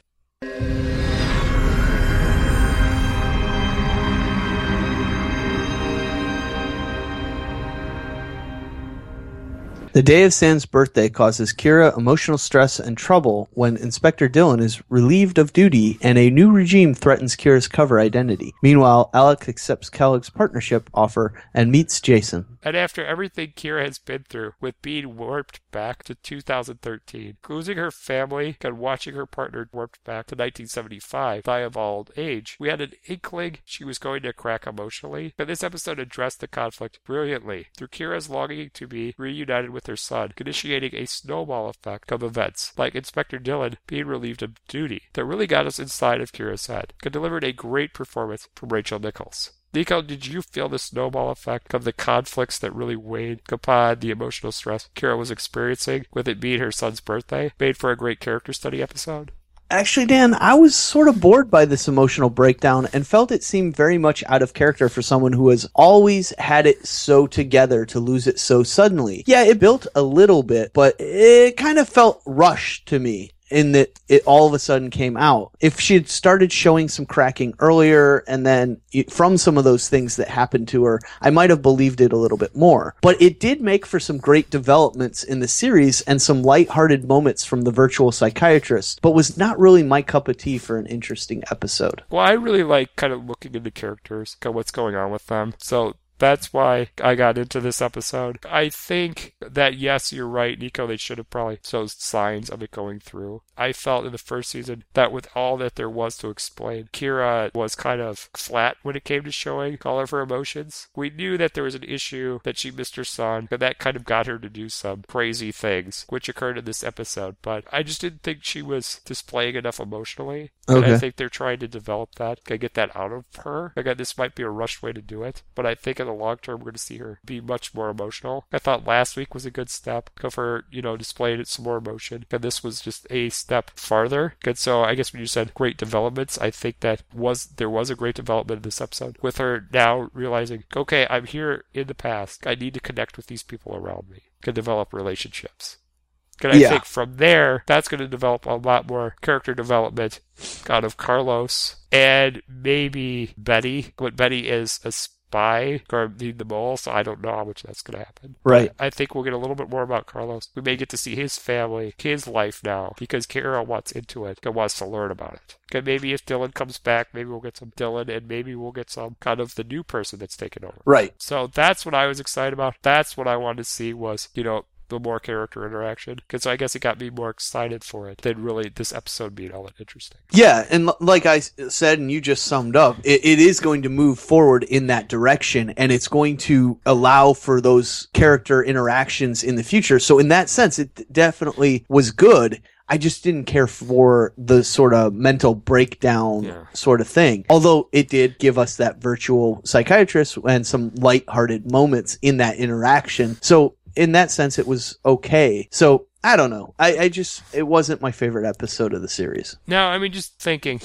The day of Sam's birthday causes Kira emotional stress and trouble when Inspector Dillon is relieved of duty and a new regime threatens Kira's cover identity. Meanwhile, Alec accepts Kellogg's partnership offer and meets Jason. And after everything Kira has been through, with being warped back to 2013, losing her family, and watching her partner warped back to 1975, die of old age, we had an inkling she was going to crack emotionally. And this episode addressed the conflict brilliantly through Kira's longing to be reunited with her son, initiating a snowball effect of events, like Inspector Dillon being relieved of duty, that really got us inside of Kira's head, and delivered a great performance from Rachel Nichols. Nico, did you feel the snowball effect of the conflicts that really weighed upon the emotional stress Kara was experiencing with it being her son's birthday? Made for a great character study episode? Actually, Dan, I was sort of bored by this emotional breakdown and felt it seemed very much out of character for someone who has always had it so together to lose it so suddenly. Yeah, it built a little bit, but it kind of felt rushed to me in that it all of a sudden came out. If she had started showing some cracking earlier and then it- from some of those things that happened to her, I might have believed it a little bit more. But it did make for some great developments in the series and some lighthearted moments from the virtual psychiatrist, but was not really my cup of tea for an interesting episode. Well, I really like kind of looking into characters, kind of what's going on with them. So that's why I got into this episode. I think that yes, you're right, Nico. They should have probably showed signs of it going through. I felt in the first season that with all that there was to explain, Kira was kind of flat when it came to showing all of her emotions. We knew that there was an issue that she missed her son, and that kind of got her to do some crazy things, which occurred in this episode. But I just didn't think she was displaying enough emotionally. And I think they're trying to develop that, get that out of her. Again, this might be a rushed way to do it, but I think in the long term we're going to see her be much more emotional. I thought last week was a good step for her, you know, displaying some more emotion. And this was just a step farther. And so I guess when you said great developments, I think that was there was a great development in this episode with her now realizing, okay, I'm here in the past. I need to connect with these people around me. Can develop relationships. And I Yeah. think from there, that's going to develop a lot more character development out of Carlos and maybe Betty. But Betty is a spy guarding the mole, so I don't know how much that's going to happen. Right. But I think we'll get a little bit more about Carlos. We may get to see his family, his life now, because Kara wants into it and wants to learn about it. And maybe if Dillon comes back, maybe we'll get some Dillon, and maybe we'll get some kind of the new person that's taken over. Right. So that's what I was excited about. That's what I wanted to see was, you know, the more character interaction. Because I guess it got me more excited for it than really this episode being all that interesting. Yeah, and like I said, and you just summed up, it, it is going to move forward in that direction, and it's going to allow for those character interactions in the future. So, in that sense, it definitely was good. I just didn't care for the sort of mental breakdown Yeah. sort of thing. Although it did give us that virtual psychiatrist and some lighthearted moments in that interaction. So in that sense, it was okay. So I don't know. I, I just, it wasn't my favorite episode of the series. No, I mean, just thinking.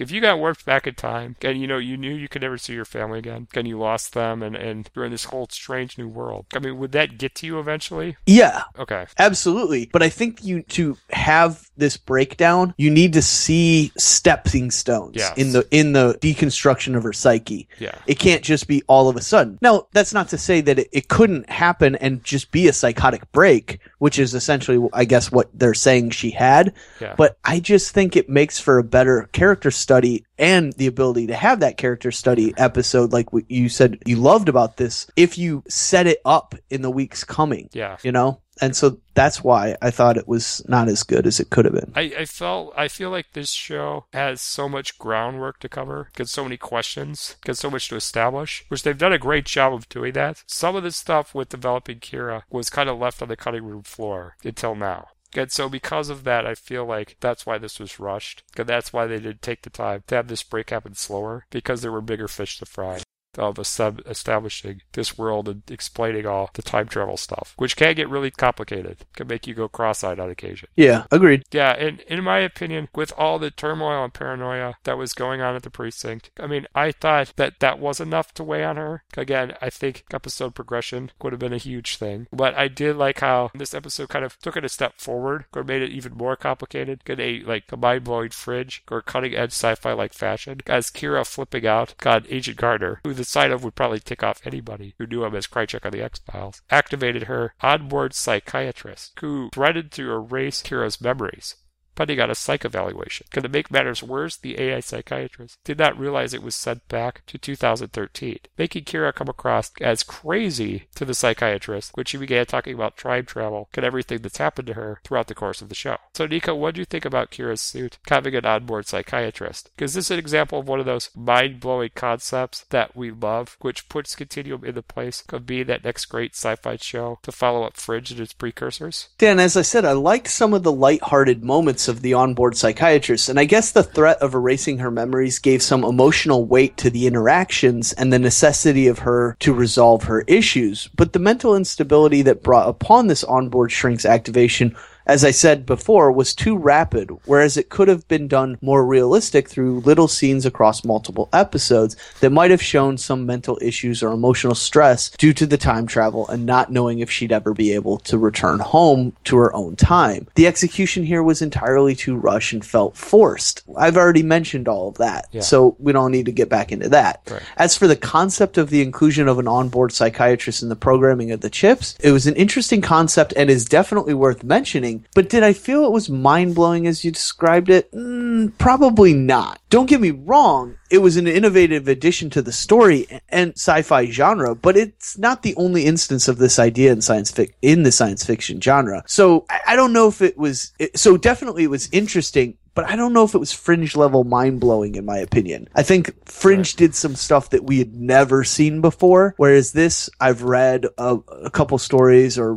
If you got warped back in time, and you know you knew you could never see your family again, and you lost them, and and you're in this whole strange new world. I mean, would that get to you eventually? Yeah, Okay, Absolutely. But I think you to have this breakdown, you need to see stepping stones Yes. in the in the deconstruction of her psyche. yeah, It can't just be all of a sudden. Now, that's not to say that it, it couldn't happen and just be a psychotic break, which is essentially, I guess, what they're saying she had. yeah. But I just think it makes for a better character study and the ability to have that character study episode, like what you said you loved about this, if you set it up in the weeks coming yeah. you know and so that's why i thought it was not as good as it could have been I, I felt I feel like this show has so much groundwork to cover, gets so many questions, gets so much to establish, which they've done a great job of doing that. Some of the stuff with developing Kira was kind of left on the cutting room floor until now. And so because of that, I feel like that's why this was rushed. That's why they did take the time to have this break happen slower, because there were bigger fish to fry of establishing this world and explaining all the time travel stuff, which can get really complicated, can make you go cross-eyed on occasion. yeah agreed Yeah, and in my opinion, with all the turmoil and paranoia that was going on at the precinct, I mean, I thought that that was enough to weigh on her. Again, I think episode progression would have been a huge thing. But I did like how this episode kind of took it a step forward or made it even more complicated. Got a like a mind blowing Fringe or cutting edge sci fi like fashion. As Kira flipping out, got Agent Gardiner, who the of would probably tick off anybody who knew him as Krycek on the X Files, activated her onboard psychiatrist, who threatened to erase Kira's memories pending on a psych evaluation. And to make matters worse, the AI psychiatrist did not realize it was sent back to 2013, making Kira come across as crazy to the psychiatrist when she began talking about time travel and everything that's happened to her throughout the course of the show. So, Nico, what do you think about Kira's suit having an onboard psychiatrist? Because this is an example of one of those mind blowing concepts that we love, which puts Continuum in the place of being that next great sci fi show to follow up Fringe and its precursors. dan as i said i liked some of the lighthearted moments of the onboard psychiatrist. And i guess the threat of erasing her memories gave some emotional weight to the interactions and the necessity of her to resolve her issues. But the mental instability that brought upon this onboard shrink's activation as I said before, was too rapid, whereas it could have been done more realistic through little scenes across multiple episodes that might have shown some mental issues or emotional stress due to the time travel and not knowing if she'd ever be able to return home to her own time. The execution here was entirely too rushed and felt forced. I've already mentioned all of that, Yeah. so we don't need to get back into that. Right. As for the concept of the inclusion of an onboard psychiatrist in the programming of the chips, it was an interesting concept and is definitely worth mentioning. But did I feel it was mind blowing as you described it? Mm, probably not. Don't get me wrong, it was an innovative addition to the story and sci-fi genre, but it's not the only instance of this idea in science fic in the science fiction genre. So I, I don't know if it was. It, so definitely it was interesting. But I don't know if it was Fringe level mind blowing in my opinion. I think Fringe did some stuff that we had never seen before, whereas this I've read a, a couple stories or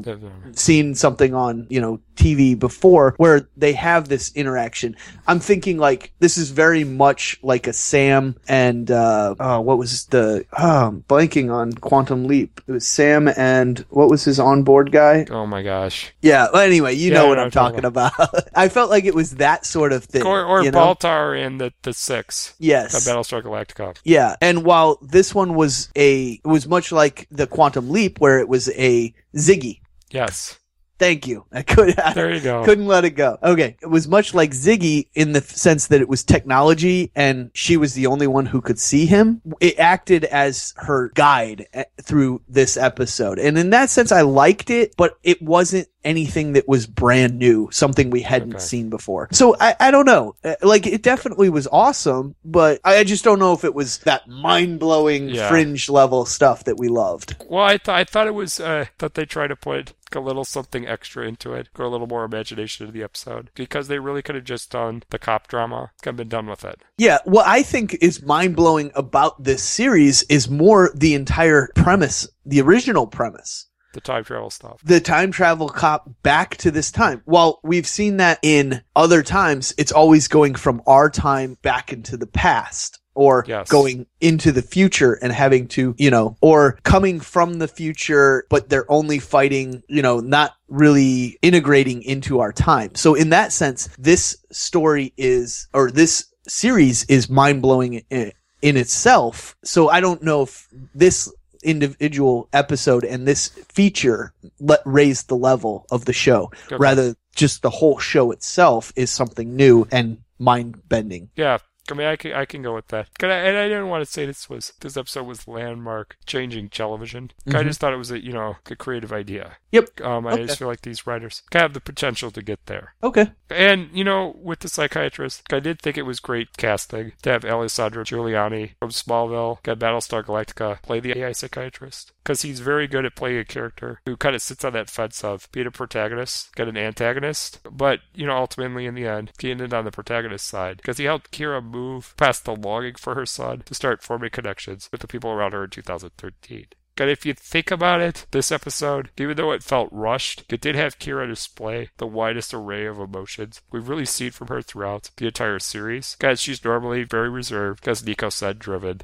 seen something on, you know, TV before where they have this interaction. I'm thinking like this is very much like a Sam and uh, oh, what was the oh, I'm blanking on Quantum Leap. It was Sam and what was his onboard guy? Oh my gosh. Yeah. Well, anyway, you Yeah, know what I'm you're talking about. I felt like it was that sort of thing. Or, or you know? Baltar in the, the six. Yes. Of Battlestar Galactica. Yeah, and while this one was a it was much like the Quantum Leap, where it was a Ziggy. Yes. Thank you. I could There you go. couldn't let it go. Okay, it was much like Ziggy in the sense that it was technology, and she was the only one who could see him. It acted as her guide eh, through this episode, and in that sense, I liked it, but it wasn't anything that was brand new, something we hadn't Okay. seen before. So I, I don't know. Uh, Like it definitely was awesome, but I just don't know if it was that mind blowing Yeah. fringe level stuff that we loved. Well, I, th- I thought it was uh, that they tried to put a little something extra into it, go a little more imagination into the episode, because they really could have just done the cop drama, kind of been done with it. Yeah, what I think is mind blowing about this series is more the entire premise, the original premise. The time travel stuff. The time travel cop back to this time. Well, we've seen that in other times, it's always going from our time back into the past. Or Yes. going into the future and having to, you know, or coming from the future, but they're only fighting, you know, not really integrating into our time. So in that sense, this story is, or this series is mind blowing in, in itself. So I don't know if this individual episode and this feature let raise the level of the show. Okay. Rather, just the whole show itself is something new and mind bending. Yeah. I mean, I can, I can go with that. I, and I didn't want to say this was this episode was landmark changing television. I Mhm. just thought it was a you know a creative idea. Yep. Um, I Okay. just feel like these writers kind of have the potential to get there. Okay. And, you know, with the psychiatrist, I did think it was great casting to have Alessandro Juliani from Smallville, got Battlestar Galactica, play the AI psychiatrist. Because he's very good at playing a character who kind of sits on that fence of being a protagonist, get an antagonist. But, you know, ultimately in the end, he ended on the protagonist side. Because he helped Kira move past the longing for her son to start forming connections with the people around her in 2013. And if you think about it, this episode, even though it felt rushed, it did have Kira display the widest array of emotions we've really seen from her throughout the entire series. Guys, she's normally very reserved, as Nico said, driven.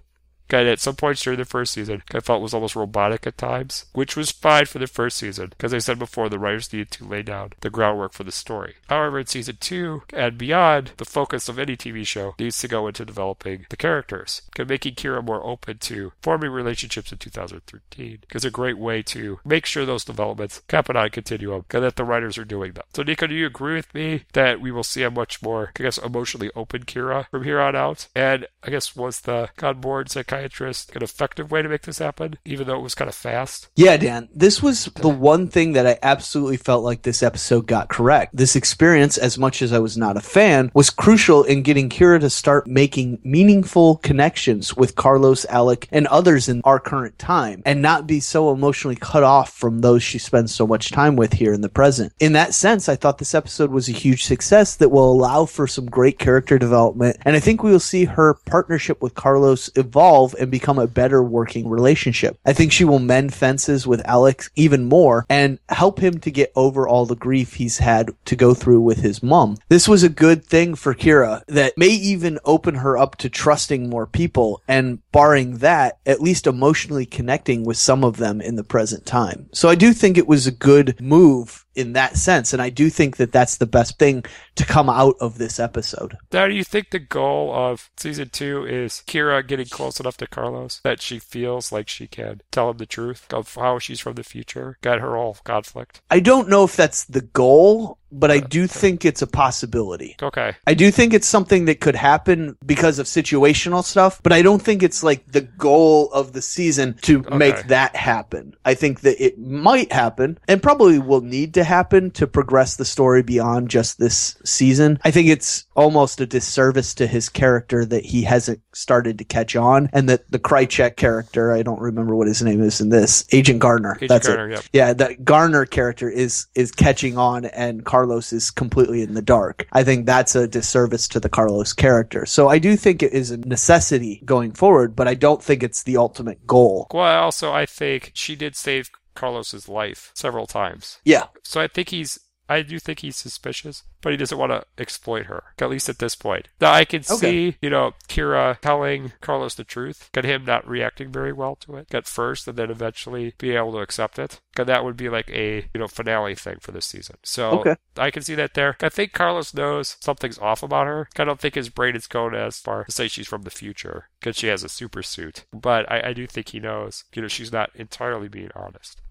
Guy at some points during the first season, I felt was almost robotic at times, which was fine for the first season, because I said before the writers needed to lay down the groundwork for the story. However, in season two and beyond, the focus of any TV show needs to go into developing the characters, making Kira more open to forming relationships in 2013 is a great way to make sure those developments happen on a continuum, and that the writers are doing them. So, Nico, do you agree with me that we will see a much more, I guess, emotionally open Kira from here on out? And I guess was the on board psychiatrist an effective way to make this happen, even though it was kind of fast? Yeah, Dan, this was the one thing that I absolutely felt like this episode got correct. This experience, as much as I was not a fan, was crucial in getting Kira to start making meaningful connections with Carlos, Alec, and others in our current time, and not be so emotionally cut off from those she spends so much time with here in the present. In that sense, I thought this episode was a huge success that will allow for some great character development, and I think we will see her partnership with Carlos evolve and become a better working relationship. I think she will mend fences with Alex even more and help him to get over all the grief he's had to go through with his mom. This was a good thing for Kira that may even open her up to trusting more people and barring that, at least emotionally connecting with some of them in the present time. So I do think it was a good move in that sense. And I do think that that's the best thing to come out of this episode. Now, do you think the goal of season two is Kira getting close enough to Carlos that she feels like she can tell him the truth of how she's from the future, got her whole conflict? I don't know if that's the goal, but I do think it's a possibility. Okay. I do think it's something that could happen because of situational stuff, but I don't think it's like the goal of the season to Okay. make that happen. I think that it might happen and probably will need to happen to progress the story beyond just this season. I think it's almost a disservice to his character that he hasn't started to catch on, and that the Krycek character, I don't remember what his name is in this, Agent Garner. Agent that's Garner, it. yep. Yeah, that Garner character is is catching on, and Carlos is completely in the dark. I think that's a disservice to the Carlos character. So I do think it is a necessity going forward, but I don't think it's the ultimate goal. Well, also, I think she did save Carlos's life several times. Yeah, So I think he's. I do think he's suspicious, but he doesn't want to exploit her, at least at this point. Now, I can Okay. see, you know, Kira telling Carlos the truth, and him not reacting very well to it at first, and then eventually being able to accept it. And that would be like a, you know, finale thing for this season. So Okay. I can see that there. I think Carlos knows something's off about her. I don't think his brain is going as far to say she's from the future because she has a super suit. But I, I do think he knows, you know, she's not entirely being honest.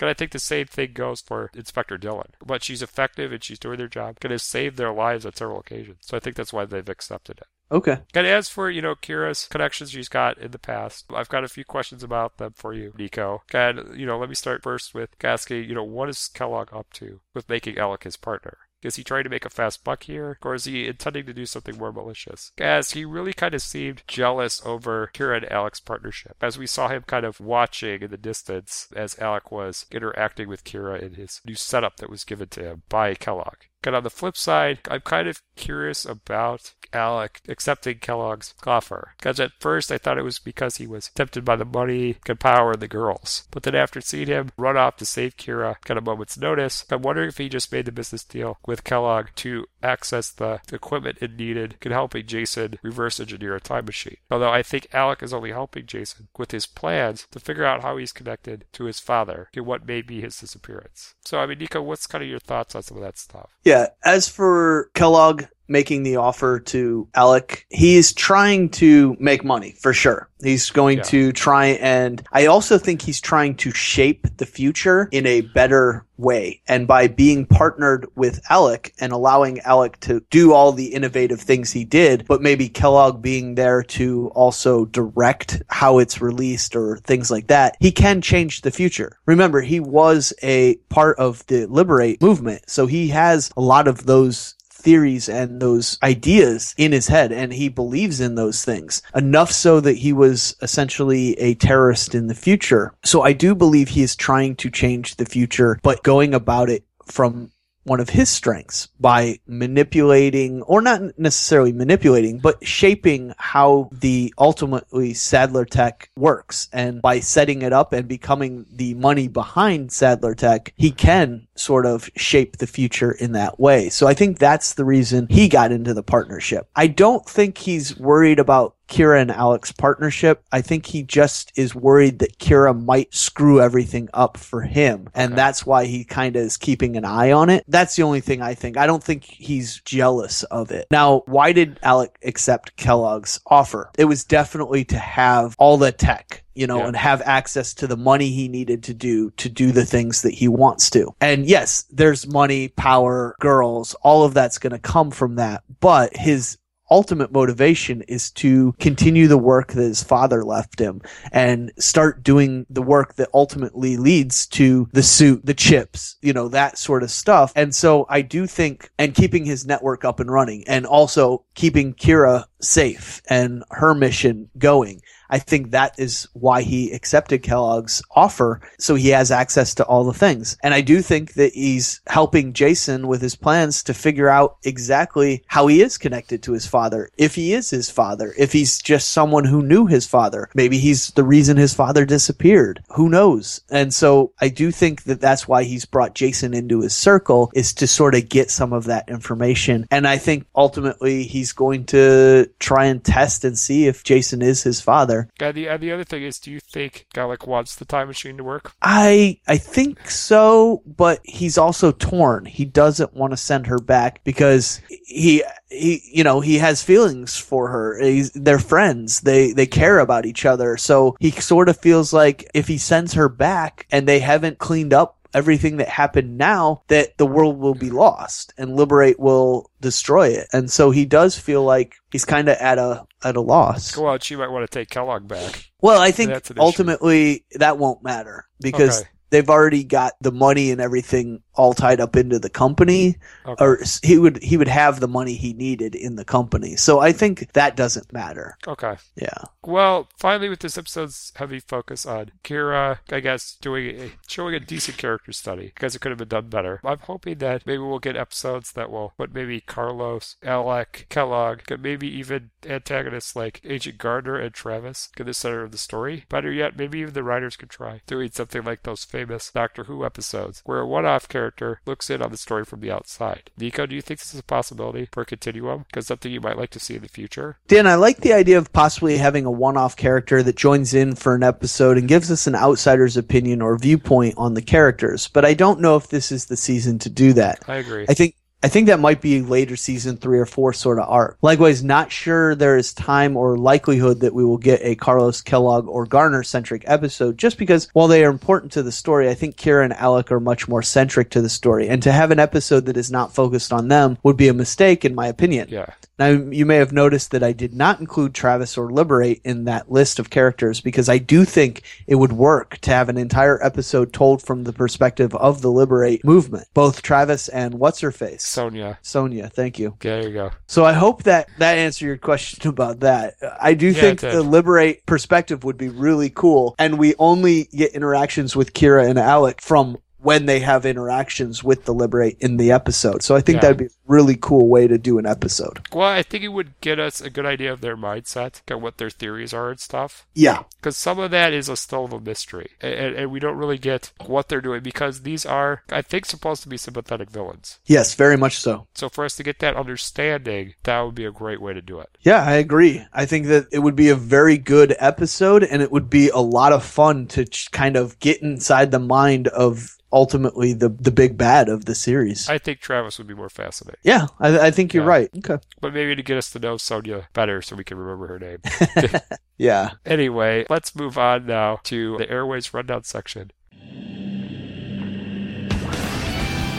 And I think the same thing goes for Inspector Dillon. But she's effective and she's doing their job. Going to save their lives on several occasions. So I think that's why they've accepted it. okay. And as for, you know, Kira's connections she's got in the past, I've got a few questions about them for you, Nico. And, you know, let me start first with asking, you know, what is Kellogg up to with making Alec his partner? Is he trying to make a fast buck here, or is he intending to do something more malicious? As he really kind of seemed jealous over Kira and Alec's partnership, as we saw him kind of watching in the distance as Alec was interacting with Kira in his new setup that was given to him by Kellogg. And on the flip side, I'm kind of curious about Alec accepting Kellogg's offer. Because at first I thought it was because he was tempted by the money and power the girls. But then after seeing him run off to save Kira at a moment's notice, I'm wondering if he just made the business deal with Kellogg to access the equipment it needed in helping Jason reverse engineer a time machine. Although I think Alec is only helping Jason with his plans to figure out how he's connected to his father and what may be his disappearance. So, I mean, Nico, what's kind of your thoughts on some of that stuff? Yeah. As for Kellogg making the offer to Alec, he's trying to make money for sure. He's going Yeah. to try and I also think he's trying to shape the future in a better way. And by being partnered with Alec and allowing Alec to do all the innovative things he did, but maybe Kellogg being there to also direct how it's released or things like that, he can change the future. Remember, he was a part of the Liber8 movement. So he has a lot of those theories and those ideas in his head and he believes in those things enough so that he was essentially a terrorist in the future. So I do believe he is trying to change the future, but going about it from one of his strengths by manipulating or not necessarily manipulating but shaping how the ultimately Sadler Tech works. And by setting it up and becoming the money behind Sadler Tech he can sort of shape the future in that way. So I think that's the reason he got into the partnership. I don't think he's worried about Kira and Alec's partnership. I think he just is worried that Kira might screw everything up for him. And Okay. that's why he kind of is keeping an eye on it. That's the only thing I think. I don't think he's jealous of it. Now, why did Alec accept Kellogg's offer? It was definitely to have all the tech you know, Yeah. and have access to the money he needed to do to do the things that he wants to. And yes, there's money, power, girls, all of that's going to come from that. But his ultimate motivation is to continue the work that his father left him and start doing the work that ultimately leads to the suit, the chips, you know, that sort of stuff. And so I do think, and keeping his network up and running and also keeping Kira safe and her mission going. I think that is why he accepted Kellogg's offer. So he has access to all the things. And I do think that he's helping Jason with his plans to figure out exactly how he is connected to his father. If he is his father, if he's just someone who knew his father, maybe he's the reason his father disappeared. Who knows? And so I do think that that's why he's brought Jason into his circle is to sort of get some of that information. And I think ultimately he's going to try and test and see if Jason is his father. And the, and the other thing is, do you think Gallic wants the time machine to work? I I think so, but he's also torn. He doesn't want to send her back because he he you know he has feelings for her. He's, they're friends. They they care about each other. So he sort of feels like if he sends her back and they haven't cleaned up everything that happened now that the world will be lost and Liber8 will destroy it and so he does feel like he's kind of at a at a loss Well, she might want to take Kellogg back. well i think an issue. ultimately that won't matter because Okay. They've already got the money and everything all tied up into the company Okay. or he would he would have the money he needed in the company. So I think that doesn't matter. Okay. Yeah. Well, finally, with this episode's heavy focus on Kira, I guess doing a, showing a decent character study because it could have been done better. I'm hoping that maybe we'll get episodes that will put maybe Carlos, Alec, Kellogg, maybe even antagonists like Agent Gardiner and Travis get the center of the story. Better yet, maybe even the writers could try doing something like those famous Doctor Who episodes where a one-off character looks in on the story from the outside. Nico, do you think this is a possibility for a continuum? Because something you might like to see in the future? Dan, I like the idea of possibly having a one-off character that joins in for an episode and gives us an outsider's opinion or viewpoint on the characters, but I don't know if this is the season to do that. I agree. I think I think that might be later season three or four sort of arc. Likewise, not sure there is time or likelihood that we will get a Carlos Kellogg or Garner centric episode, just because while they are important to the story, I think Kira and Alec are much more centric to the story. And to have an episode that is not focused on them would be a mistake, in my opinion. yeah. Now, you may have noticed that I did not include Travis or Liber8 in that list of characters because I do think it would work to have an entire episode told from the perspective of the Liber8 movement. Both Travis and what's her face? Sonya. Sonya, thank you. There you go. So I hope that that answered your question about that. I do Yeah, think the Liber8 perspective would be really cool, and we only get interactions with Kira and Alec from when they have interactions with the Liber8 in the episode. So I think Yeah. that'd be really cool way to do an episode. Well, I think it would get us a good idea of their mindset, and what their theories are and stuff. Yeah. Because some of that is a still of a mystery, and, and we don't really get what they're doing because these are, I think, supposed to be sympathetic villains. Yes, very much so. So for us to get that understanding, that would be a great way to do it. Yeah, I agree. I think that it would be a very good episode and it would be a lot of fun to ch- kind of get inside the mind of ultimately the the big bad of the series. I think Travis would be more fascinating, yeah, I, I think you're Yeah. right. Okay. but maybe to get us to know Sonya better so we can remember her name. Yeah. anyway, let's move on now to the Airwaves Rundown section.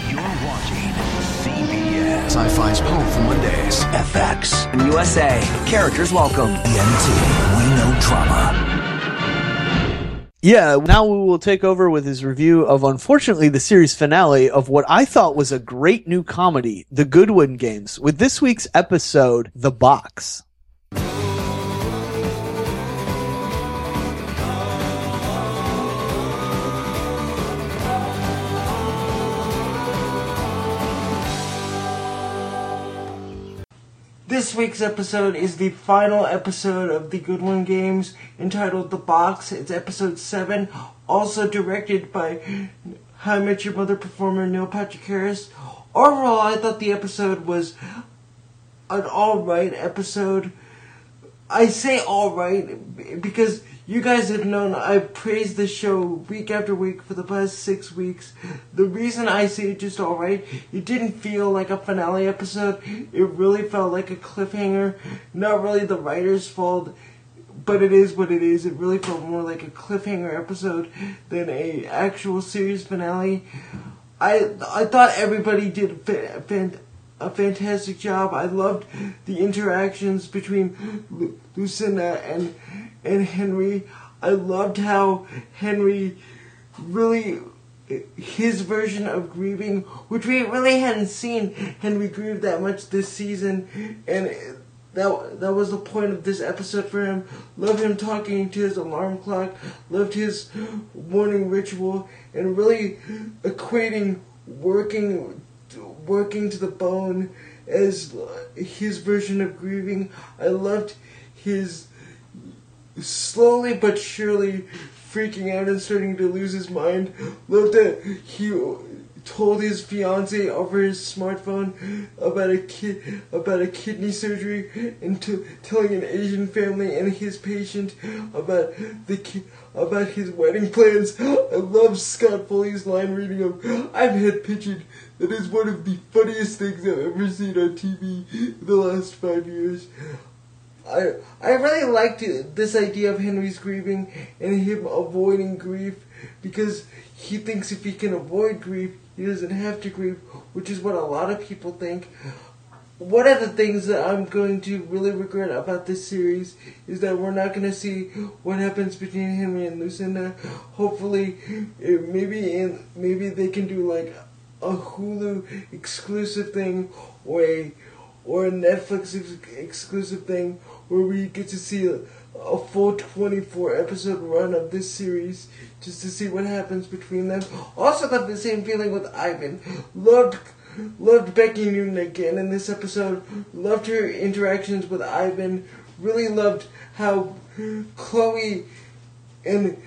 You're watching CBS. Sci-Fi's Home for Mondays. FX. In USA, characters welcome. TNT. We know drama. Yeah, now Woo will take over with his review of unfortunately the series finale of what I thought was a great new comedy, The Goodwin Games, with this week's episode, The Box. This week's episode is the final episode of the Goodwin Games entitled The Box. It's episode 7, also directed by How I Met Your Mother performer Neil Patrick Harris. Overall, I thought the episode was an alright episode. I say alright because you guys have known I've praised the show week after week for the past six weeks. The reason I say it just alright, it didn't feel like a finale episode. It really felt like a cliffhanger. Not really the writer's fault, but it is what it is. It really felt more like a cliffhanger episode than a actual series finale. I I thought everybody did a fa- fan- a fantastic job. I loved the interactions between Lu- Lucinda and and Henry. I loved how Henry really his version of grieving, which we really hadn't seen Henry grieve that much this season, and that that was the point of this episode for him. Loved him talking to his alarm clock. Loved his morning ritual, and really equating working working to the bone as his version of grieving. I loved his slowly but surely freaking out and starting to lose his mind. Loved that he told his fiance over his smartphone about a kid about a kidney surgery and telling an Asian family and his patient about the ki- about his wedding plans. I love Scott Foley's line reading of I've had pictured that is one of the funniest things I've ever seen on TV in the last five years. I I really liked this idea of Henry's grieving and him avoiding grief because he thinks if he can avoid grief, he doesn't have to grieve, which is what a lot of people think. one of the things that I'm going to really regret about this series is that we're not going to see what happens between Henry and Lucinda. Hopefully, maybe in maybe they can do like a Hulu exclusive thing or a or a Netflix ex- exclusive thing where we get to see a, a full 24 episode run of this series just to see what happens between them. Also, got the same feeling with Ivan. Loved loved Becky Newton again in this episode. Loved her interactions with Ivan. Really loved how Chloe and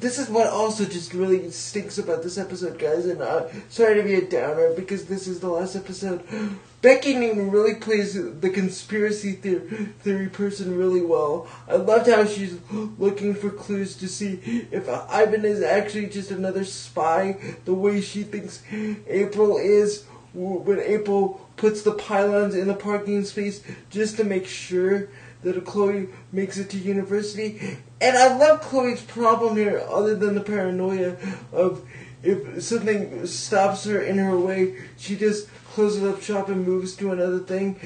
this is what also just really stinks about this episode, guys. And uh, sorry to be a downer because this is the last episode. Becky Newton really plays the conspiracy theory, theory person really well. I loved how she's looking for clues to see if Ivan is actually just another spy, the way she thinks April is when April puts the pylons in the parking space just to make sure that Chloe makes it to university. And I love Chloe's problem here, other than the paranoia of if something stops her in her way, she just closes up shop and moves to another thing.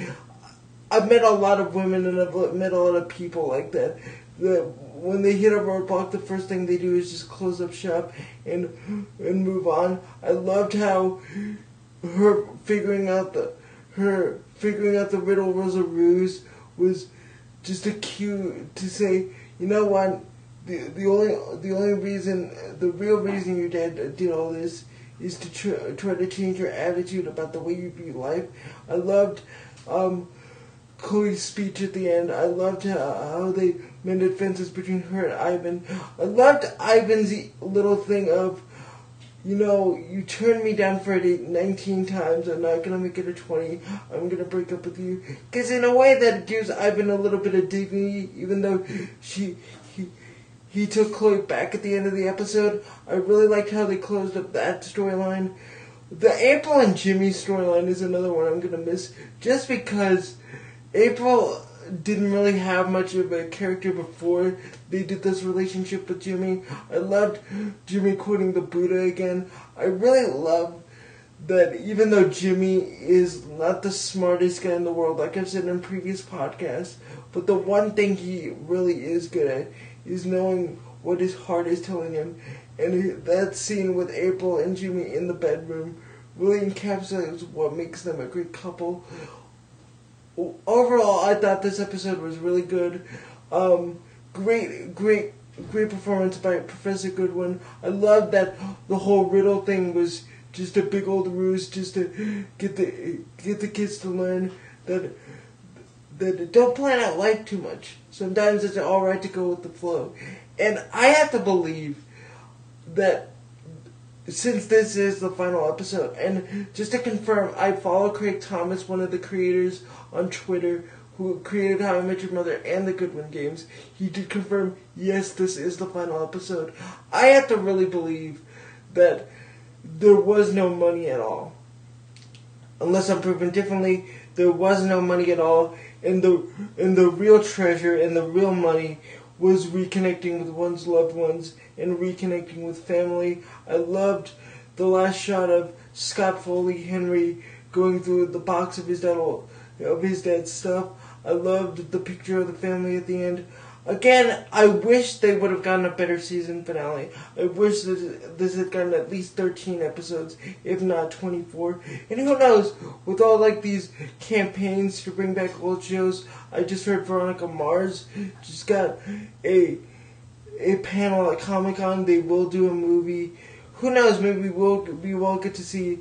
I've met a lot of women and I've met a lot of people like that. That when they hit a roadblock, the first thing they do is just close up shop and and move on. I loved how her figuring out the her figuring out the riddle was a ruse was just a cue to say, you know what, the the only the only reason the real reason you did did all this is to try, try to change your attitude about the way you view life. I loved um, Chloe's speech at the end. I loved how they mended fences between her and Ivan. I loved Ivan's little thing of, you know, you turned me down for a date 19 times. I'm not gonna make it a 20. I'm gonna break up with you. Because in a way that gives Ivan a little bit of dignity, even though she he he took Chloe back at the end of the episode. I really liked how they closed up that storyline. The April and Jimmy storyline is another one I'm gonna miss, just because April didn't really have much of a character before they did this relationship with Jimmy. I loved Jimmy quoting the Buddha again. I really love that even though Jimmy is not the smartest guy in the world, like I've said in previous podcasts, but the one thing he really is good at is knowing what his heart is telling him. And that scene with April and Jimmy in the bedroom really encapsulates what makes them a great couple. Overall, I thought this episode was really good. Um, great, great, great performance by Professor Goodwin. I love that the whole riddle thing was just a big old ruse, just to get the get the kids to learn that that don't plan out life too much. Sometimes it's all right to go with the flow, and I have to believe that since this is the final episode, and just to confirm, I follow Craig Thomas, one of the creators on Twitter, who created How I Met Your Mother and the Goodwin games. He did confirm, yes, this is the final episode. I have to really believe that there was no money at all. Unless I'm proven differently, there was no money at all, and the and the real treasure and the real money was reconnecting with one's loved ones and reconnecting with family. I loved the last shot of Scott Foley Henry going through the box of his dad of his dad's stuff. I loved the picture of the family at the end. Again, I wish they would have gotten a better season finale. I wish that this had gotten at least 13 episodes, if not 24. And who knows, with all like these campaigns to bring back old shows, I just heard Veronica Mars just got a a panel at Comic Con. They will do a movie. Who knows? Maybe we'll we will get to see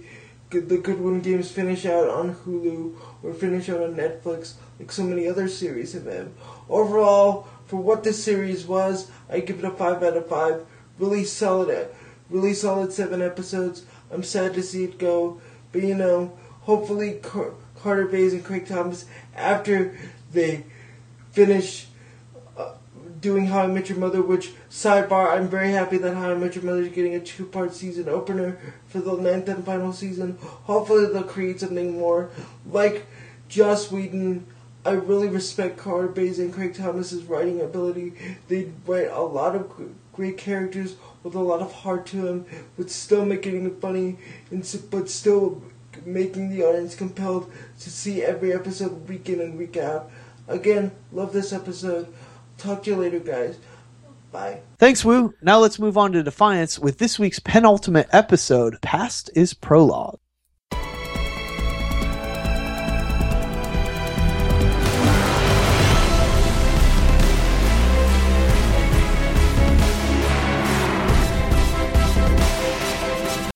the Goodwin games finish out on Hulu or finish out on Netflix, like so many other series have been. Overall, for what this series was, I give it a five out of five. Really solid, eh, really solid seven episodes. I'm sad to see it go, but you know, hopefully Car- Carter Bays and Craig Thomas, after they finish doing How I Met Your Mother, which sidebar, I'm very happy that How I Met Your Mother is getting a two-part season opener for the ninth and final season. Hopefully, they'll create something more like Joss Whedon I really respect Carter Bays and Craig Thomas's writing ability. They write a lot of great characters with a lot of heart to them, but still making it funny, and but still making the audience compelled to see every episode week in and week out. Again, love this episode. Talk to you later, guys. Bye. Thanks, Woo. Now let's move on to Defiance with this week's penultimate episode, Past is Prologue.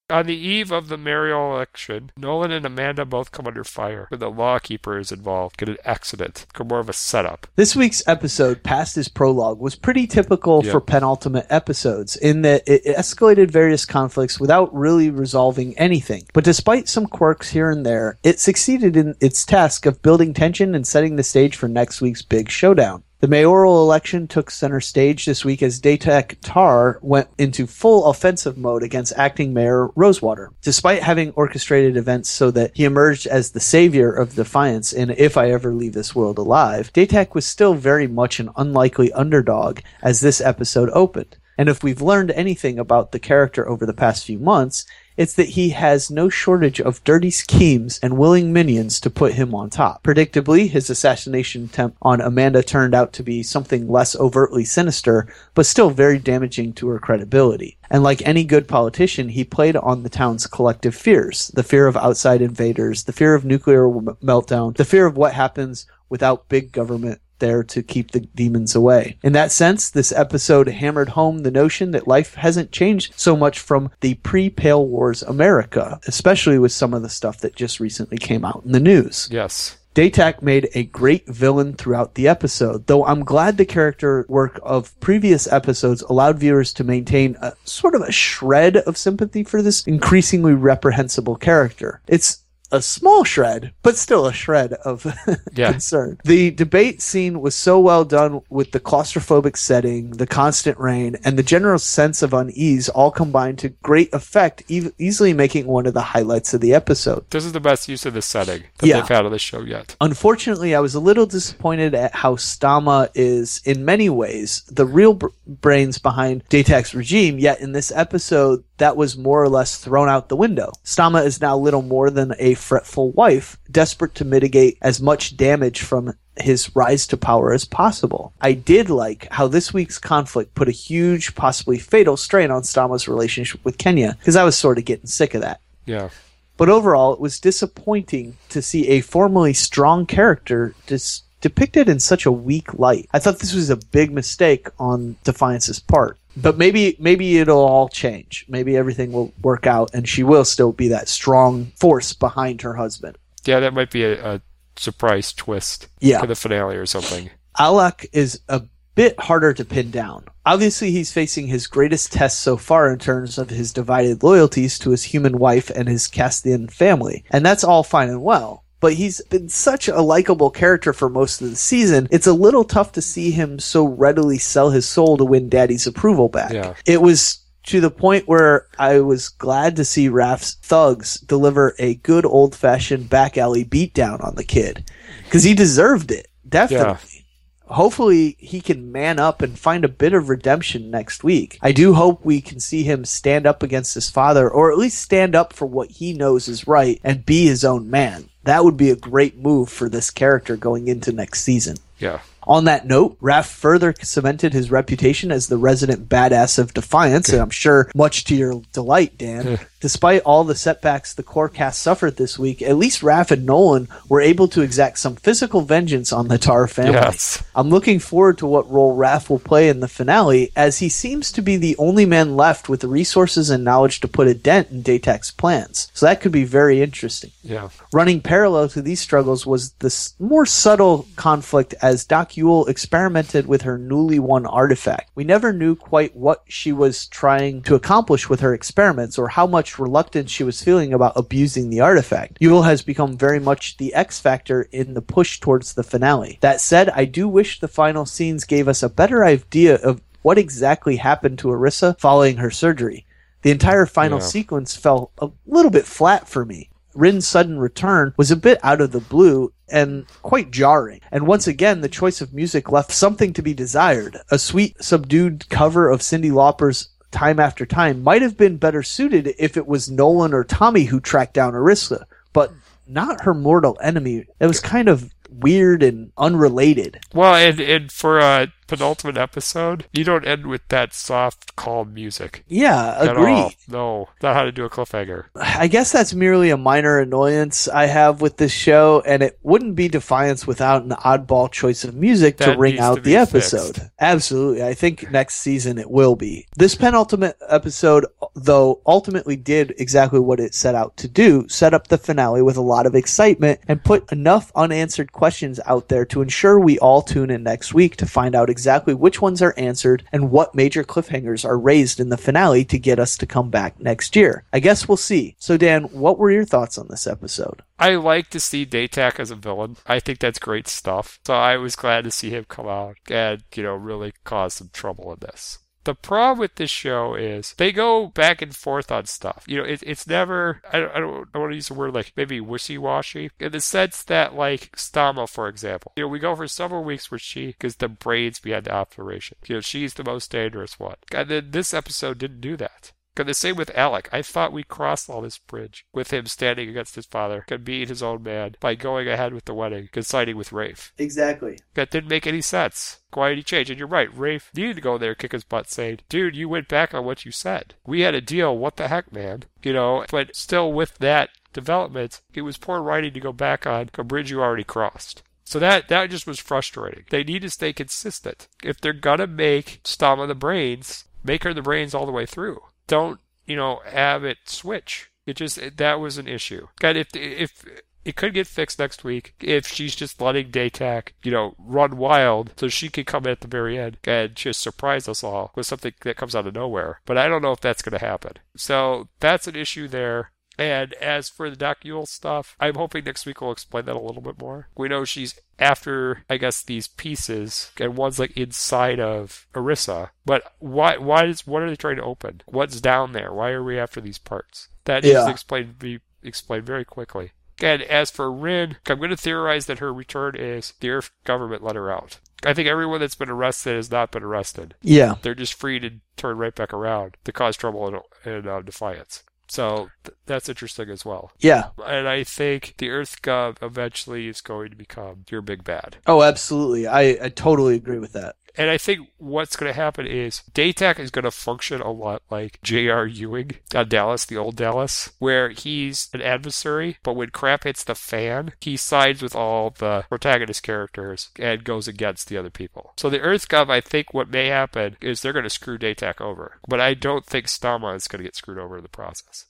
On the eve of the mayoral election, Nolan and Amanda both come under fire when the lawkeeper is involved. Get an accident, or more of a setup. This week's episode, Past is Prologue, was pretty typical Yeah. for penultimate episodes in that it escalated various conflicts without really resolving anything. But despite some quirks here and there, it succeeded in its task of building tension and setting the stage for next week's big showdown. The mayoral election took center stage this week as Datak Tarr went into full offensive mode against acting mayor Rosewater. Despite having orchestrated events so that he emerged as the savior of Defiance in If I Ever Leave This World Alive, Datak was still very much an unlikely underdog as this episode opened. And if we've learned anything about the character over the past few months, it's that he has no shortage of dirty schemes and willing minions to put him on top. Predictably, his assassination attempt on Amanda turned out to be something less overtly sinister, but still very damaging to her credibility. And like any good politician, he played on the town's collective fears the fear of outside invaders, the fear of nuclear meltdown, the fear of what happens without big government there to keep the demons away. In that sense, this episode hammered home the notion that life hasn't changed so much from the pre Pale Wars America, especially with some of the stuff that just recently came out in the news. Yes. Datak made a great villain throughout the episode, though I'm glad the character work of previous episodes allowed viewers to maintain a sort of a shred of sympathy for this increasingly reprehensible character. It's a small shred, but still a shred of Yeah. concern. The debate scene was so well done with the claustrophobic setting, the constant rain, and the general sense of unease all combined to great effect, e- easily making one of the highlights of the episode. This is the best use of the setting that Yeah. they've had on the show yet. Unfortunately, I was a little disappointed at how Stahma is, in many ways, the real br- brains behind Datak's regime, yet in this episode, that was more or less thrown out the window. Stahma is now little more than a fretful wife, desperate to mitigate as much damage from his rise to power as possible. I did like how this week's conflict put a huge, possibly fatal strain on Stahma's relationship with Kenya, because I was sort of getting sick of that. Yeah. But overall, it was disappointing to see a formerly strong character dis- depicted in such a weak light. I thought this was a big mistake on Defiance's part. But maybe maybe it'll all change. Maybe everything will work out and she will still be that strong force behind her husband. Yeah, that might be a, a surprise twist Yeah. for the finale or something. Alak is a bit harder to pin down. Obviously, he's facing his greatest test so far in terms of his divided loyalties to his human wife and his Castithan family. And that's all fine and well. But he's been such a likable character for most of the season, it's a little tough to see him so readily sell his soul to win Daddy's approval back. Yeah. It was to the point where I was glad to see Rafe's thugs deliver a good old fashioned back alley beatdown on the kid. Because he deserved it. Definitely. Hopefully he can man up and find a bit of redemption next week. I do hope we can see him stand up against his father, or at least stand up for what he knows is right and be his own man. That would be a great move for this character going into next season. Yeah. On that note, Rafe further cemented his reputation as the resident badass of Defiance, and I'm sure much to your delight, Dan. Despite all the setbacks the core cast suffered this week, at least Rafe and Nolan were able to exact some physical vengeance on the Tar family. Yes. I'm looking forward to what role Rafe will play in the finale, as he seems to be the only man left with the resources and knowledge to put a dent in Datak's plans. So that could be very interesting. Yeah. Running parallel to these struggles was this more subtle conflict as Doc Yewll experimented with her newly won artifact. We never knew quite what she was trying to accomplish with her experiments or how much reluctance she was feeling about abusing the artifact. Yewll has become very much the X factor in the push towards the finale. That said, I do wish the final scenes gave us a better idea of what exactly happened to Irisa following her surgery. The entire final Yeah. sequence fell a little bit flat for me. Rynn's sudden return was a bit out of the blue and quite jarring. And once again, the choice of music left something to be desired. A sweet, subdued cover of Cyndi Lauper's Time After Time might have been better suited if it was Nolan or Tommy who tracked down Irisa, but not her mortal enemy. It was kind of weird and unrelated. Well, and, and for a penultimate episode, you don't end with that soft, calm music. Yeah, At agreed. No, not how to do a cliffhanger. I guess that's merely a minor annoyance I have with this show, and it wouldn't be Defiance without an oddball choice of music to ring out to the episode. fixed. Absolutely. I think next season it will be. This penultimate episode, though, ultimately did exactly what it set out to do set up the finale with a lot of excitement and put enough unanswered questions out there to ensure we all tune in next week to find out exactly which ones are answered and what major cliffhangers are raised in the finale to get us to come back next year. I guess we'll see. So, Dan, what were your thoughts on this episode? I like to see Datak as a villain. I think that's great stuff. So I was glad to see him come out and, you know, really cause some trouble in this. The problem with this show is they go back and forth on stuff. You know, it, it's never, I don't, I don't I want to use the word like maybe wishy washy in the sense that, like, Stahma, for example, you know, we go for several weeks where she because the brains behind the operation. You know, she's the most dangerous one. And then this episode didn't do that. And the same with Alec. I thought we crossed all this bridge with him standing against his father being his own man by going ahead with the wedding consigning with Rafe. Exactly. That didn't make any sense. Why did he change? And you're right, Rafe needed to go there, kick his butt, saying, Dude, you went back on what you said. We had a deal. What the heck, man? You know, but still with that development, it was poor writing to go back on a bridge you already crossed. So that that just was frustrating. They need to stay consistent. If they're gonna make Stahma the brains, make her the brains all the way through. Don't you know have it switch. It just it, that was an issue. God, if if it could get fixed next week if she's just letting Datak, you know, run wild so she could come at the very end and just surprise us all with something that comes out of nowhere. But I don't know if that's going to happen. So that's an issue there. And as for the Doc Yewll stuff, I'm hoping next week we'll explain that a little bit more. We know she's after, I guess, these pieces, and one's like inside of Irisa. But why? Why is what are they trying to open? What's down there? Why are we after these parts? That needs Yeah. to explain be explained very quickly. And as for Rynn, I'm going to theorize that her return is the Earth government let her out. I think everyone that's been arrested has not been arrested. Yeah. They're just free to turn right back around to cause trouble in uh, Defiance. So th- that's interesting as well. Yeah. And I think the Earth Gov eventually is going to become your big bad. Oh, absolutely. I, I totally agree with that. And I think what's going to happen is Datak is going to function a lot like J.R. Ewing on Dallas, the old Dallas, where he's an adversary, but when crap hits the fan, he sides with all the protagonist characters and goes against the other people. So the Earth Gov, I think what may happen is they're going to screw Datak over. But I don't think Stahma is going to get screwed over in the process.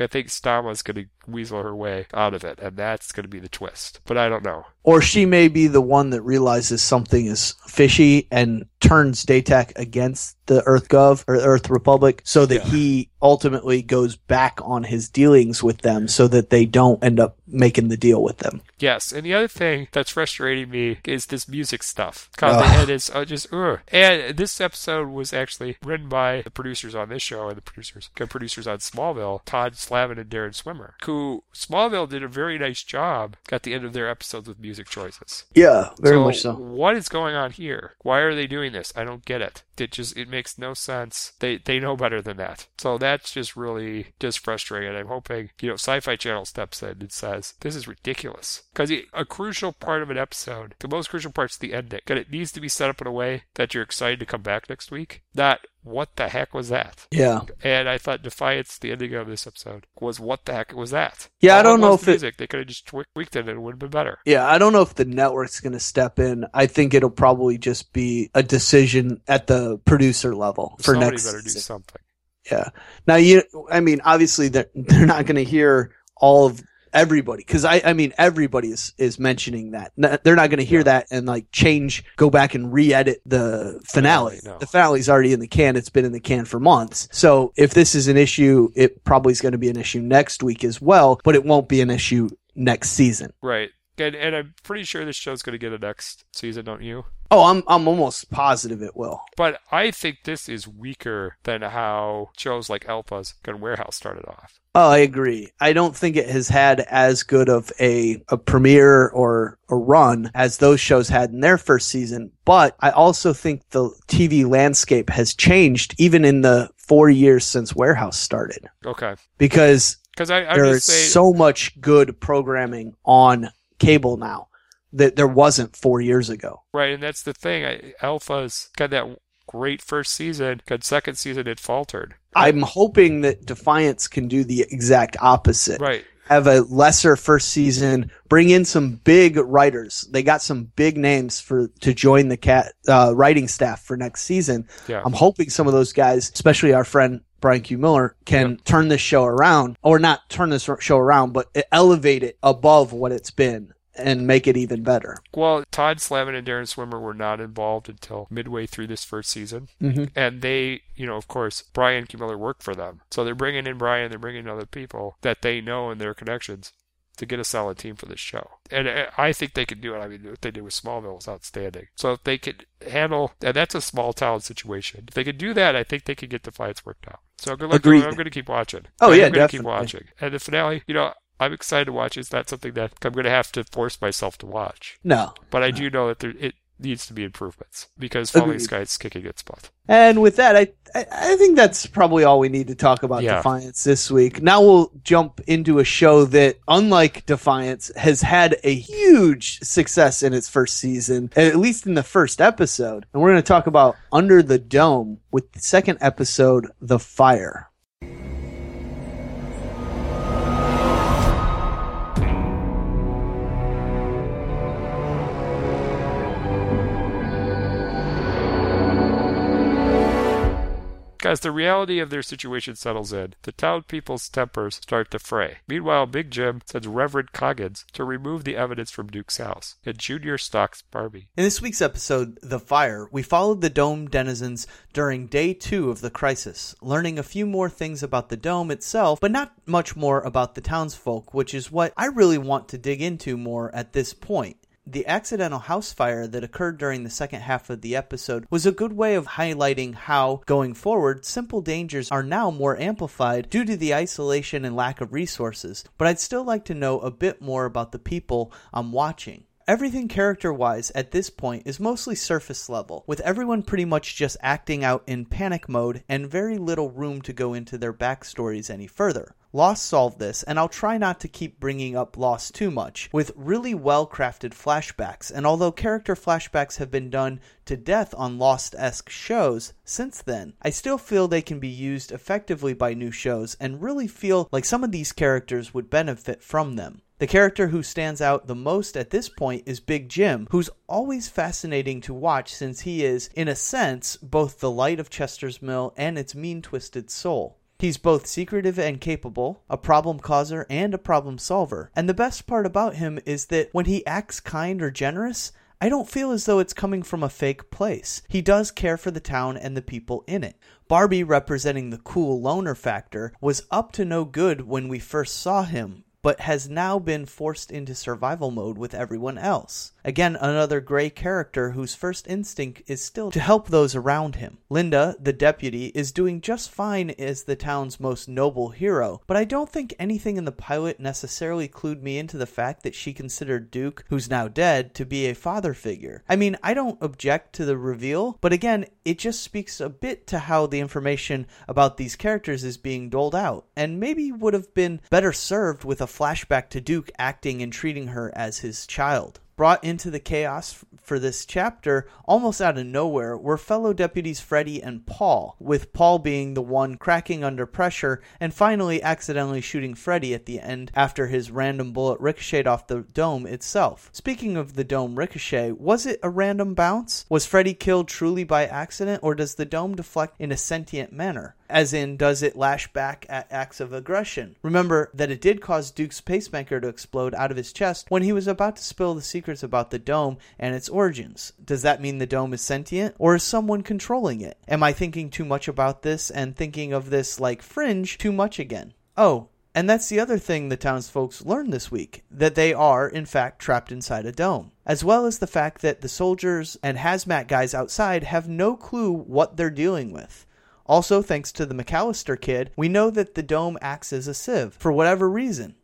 I think Stahma is going to weasel her way out of it, and that's going to be the twist. But I don't know. Or she may be the one that realizes something is fishy and turns Datak against the Earth Gov or Earth Republic so that Yeah. he ultimately goes back on his dealings with them so that they don't end up making the deal with them. Yes, and the other thing that's frustrating me is this music stuff. God, Ugh. and it's uh, just ugh. And this episode was actually written by the producers on this show and the producers, the producers on Smallville, Todd Slavkin and Darren Swimmer, who Smallville did a very nice job at the end of their episodes with music choices. Yeah, very so much so. What is going on here? Why are they doing I don't get it. It just it makes no sense. They they know better than that. So that's just really just frustrating. I'm hoping you know Sci-Fi Channel steps in and says this is ridiculous because a crucial part of an episode, the most crucial part's the ending, and it needs to be set up in a way that you're excited to come back next week. Not what the heck was that? Yeah. And I thought Defiance, the ending of this episode, was what the heck was that? Yeah, I don't know if the it- music. They could have just tweaked it and it would have been better. Yeah, I don't know if the network's going to step in. I think it'll probably just be a decision at the producer level for next. Somebody next better do season. something. Yeah. Now you, I mean, obviously they're they're not going to hear all of everybody because I, I mean, everybody is is mentioning that. N- They're not going to hear that and like change, go back and re-edit the finale. Finale, no. The finale's already in the can. It's been in the can for months. So if this is an issue, it probably is going to be an issue next week as well. But it won't be an issue next season. Right. And, and I'm pretty sure this show's going to get a next season, don't you? Oh, I'm I'm almost positive it will. But I think this is weaker than how shows like Alphas Gun Warehouse started off. Oh, I agree. I don't think it has had as good of a, a premiere or a run as those shows had in their first season. But I also think the TV landscape has changed even in the four years since Warehouse started. Okay. Because Because I, I'm There just is saying, so much good programming on cable now that there wasn't four years ago. right, and that's the thing. I, Alphas got that great first season. Got second season, it faltered. I'm hoping that Defiance can do the exact opposite. Right. Have a lesser first season, bring in some big writers. They got some big names for to join the cat uh, writing staff for next season. Yeah. I'm hoping some of those guys, especially our friend Brian Q. Miller, can turn this show around, or not turn this show around, but elevate it above what it's been and make it even better. Well, Todd Slavkin and Darren Swimmer were not involved until midway through this first season. Mhm. And they, you know, of course, Brian Q. Miller worked for them. So they're bringing in Brian, they're bringing in other people that they know and their connections to get a solid team for this show. And I- I think they can do it. I mean, what they did with Smallville was outstanding. So if they could handle, and that's a small town situation. If they could do that, I think they could get the fights worked out. So good luck. Agreed. I'm going to keep watching. Oh, I'm yeah, going to keep definitely. watching. And the finale, you know, I'm excited to watch. It's not something that I'm going to have to force myself to watch. No. But I do know that there, it needs to be improvements because Falling. Sky is kicking its butt. And with that, I, I I think that's probably all we need to talk about Yeah. Defiance this week. Now we'll jump into a show that, unlike Defiance, has had a huge success in its first season, at least in the first episode. And we're going to talk about Under the Dome with the second episode, The Fire. As the reality of their situation settles in, the town people's tempers start to fray. Meanwhile, Big Jim sends Reverend Coggins to remove the evidence from Duke's house, and Junior stalks Barbie. In this week's episode, The Fire, we followed the Dome denizens during day two of the crisis, learning a few more things about the Dome itself, but not much more about the townsfolk, which is what I really want to dig into more at this point. The accidental house fire that occurred during the second half of the episode was a good way of highlighting how, going forward, simple dangers are now more amplified due to the isolation and lack of resources. But I'd still like to know a bit more about the people I'm watching. Everything character wise at this point is mostly surface level, with everyone pretty much just acting out in panic mode and very little room to go into their backstories any further. Lost solved this, and I'll try not to keep bringing up Lost too much, with really well crafted flashbacks. And although character flashbacks have been done to death on Lost esque shows since then, I still feel they can be used effectively by new shows and really feel like some of these characters would benefit from them. The character who stands out the most at this point is Big Jim, who's always fascinating to watch since he is, in a sense, both the light of Chester's Mill and its mean twisted soul. He's both secretive and capable, a problem causer and a problem solver. And the best part about him is that when he acts kind or generous, I don't feel as though it's coming from a fake place. He does care for the town and the people in it. Barbie, representing the cool loner factor, was up to no good when we first saw him, but has now been forced into survival mode with everyone else. Again, another gray character whose first instinct is still to help those around him. Linda, the deputy, is doing just fine as the town's most noble hero, but I don't think anything in the pilot necessarily clued me into the fact that she considered Duke, who's now dead, to be a father figure. I mean, I don't object to the reveal, but again, it just speaks a bit to how the information about these characters is being doled out, and maybe would have been better served with a flashback to Duke acting and treating her as his child. Brought into the chaos for this chapter, almost out of nowhere, were fellow deputies Freddy and Paul, with Paul being the one cracking under pressure and finally accidentally shooting Freddy at the end after his random bullet ricocheted off the dome itself. Speaking of the dome ricochet, was it a random bounce? Was Freddy killed truly by accident, or does the dome deflect in a sentient manner? As in, does it lash back at acts of aggression? Remember that it did cause Duke's pacemaker to explode out of his chest when he was about to spill the secrets about the dome and its origins. Does that mean the dome is sentient, or is someone controlling it? Am I thinking too much about this and thinking of this like fringe too much again? Oh, and that's the other thing the townsfolk learned this week that they are, in fact, trapped inside a dome. As well as the fact that the soldiers and hazmat guys outside have no clue what they're dealing with. Also, thanks to the McAlister kid, we know that the dome acts as a sieve for whatever reason.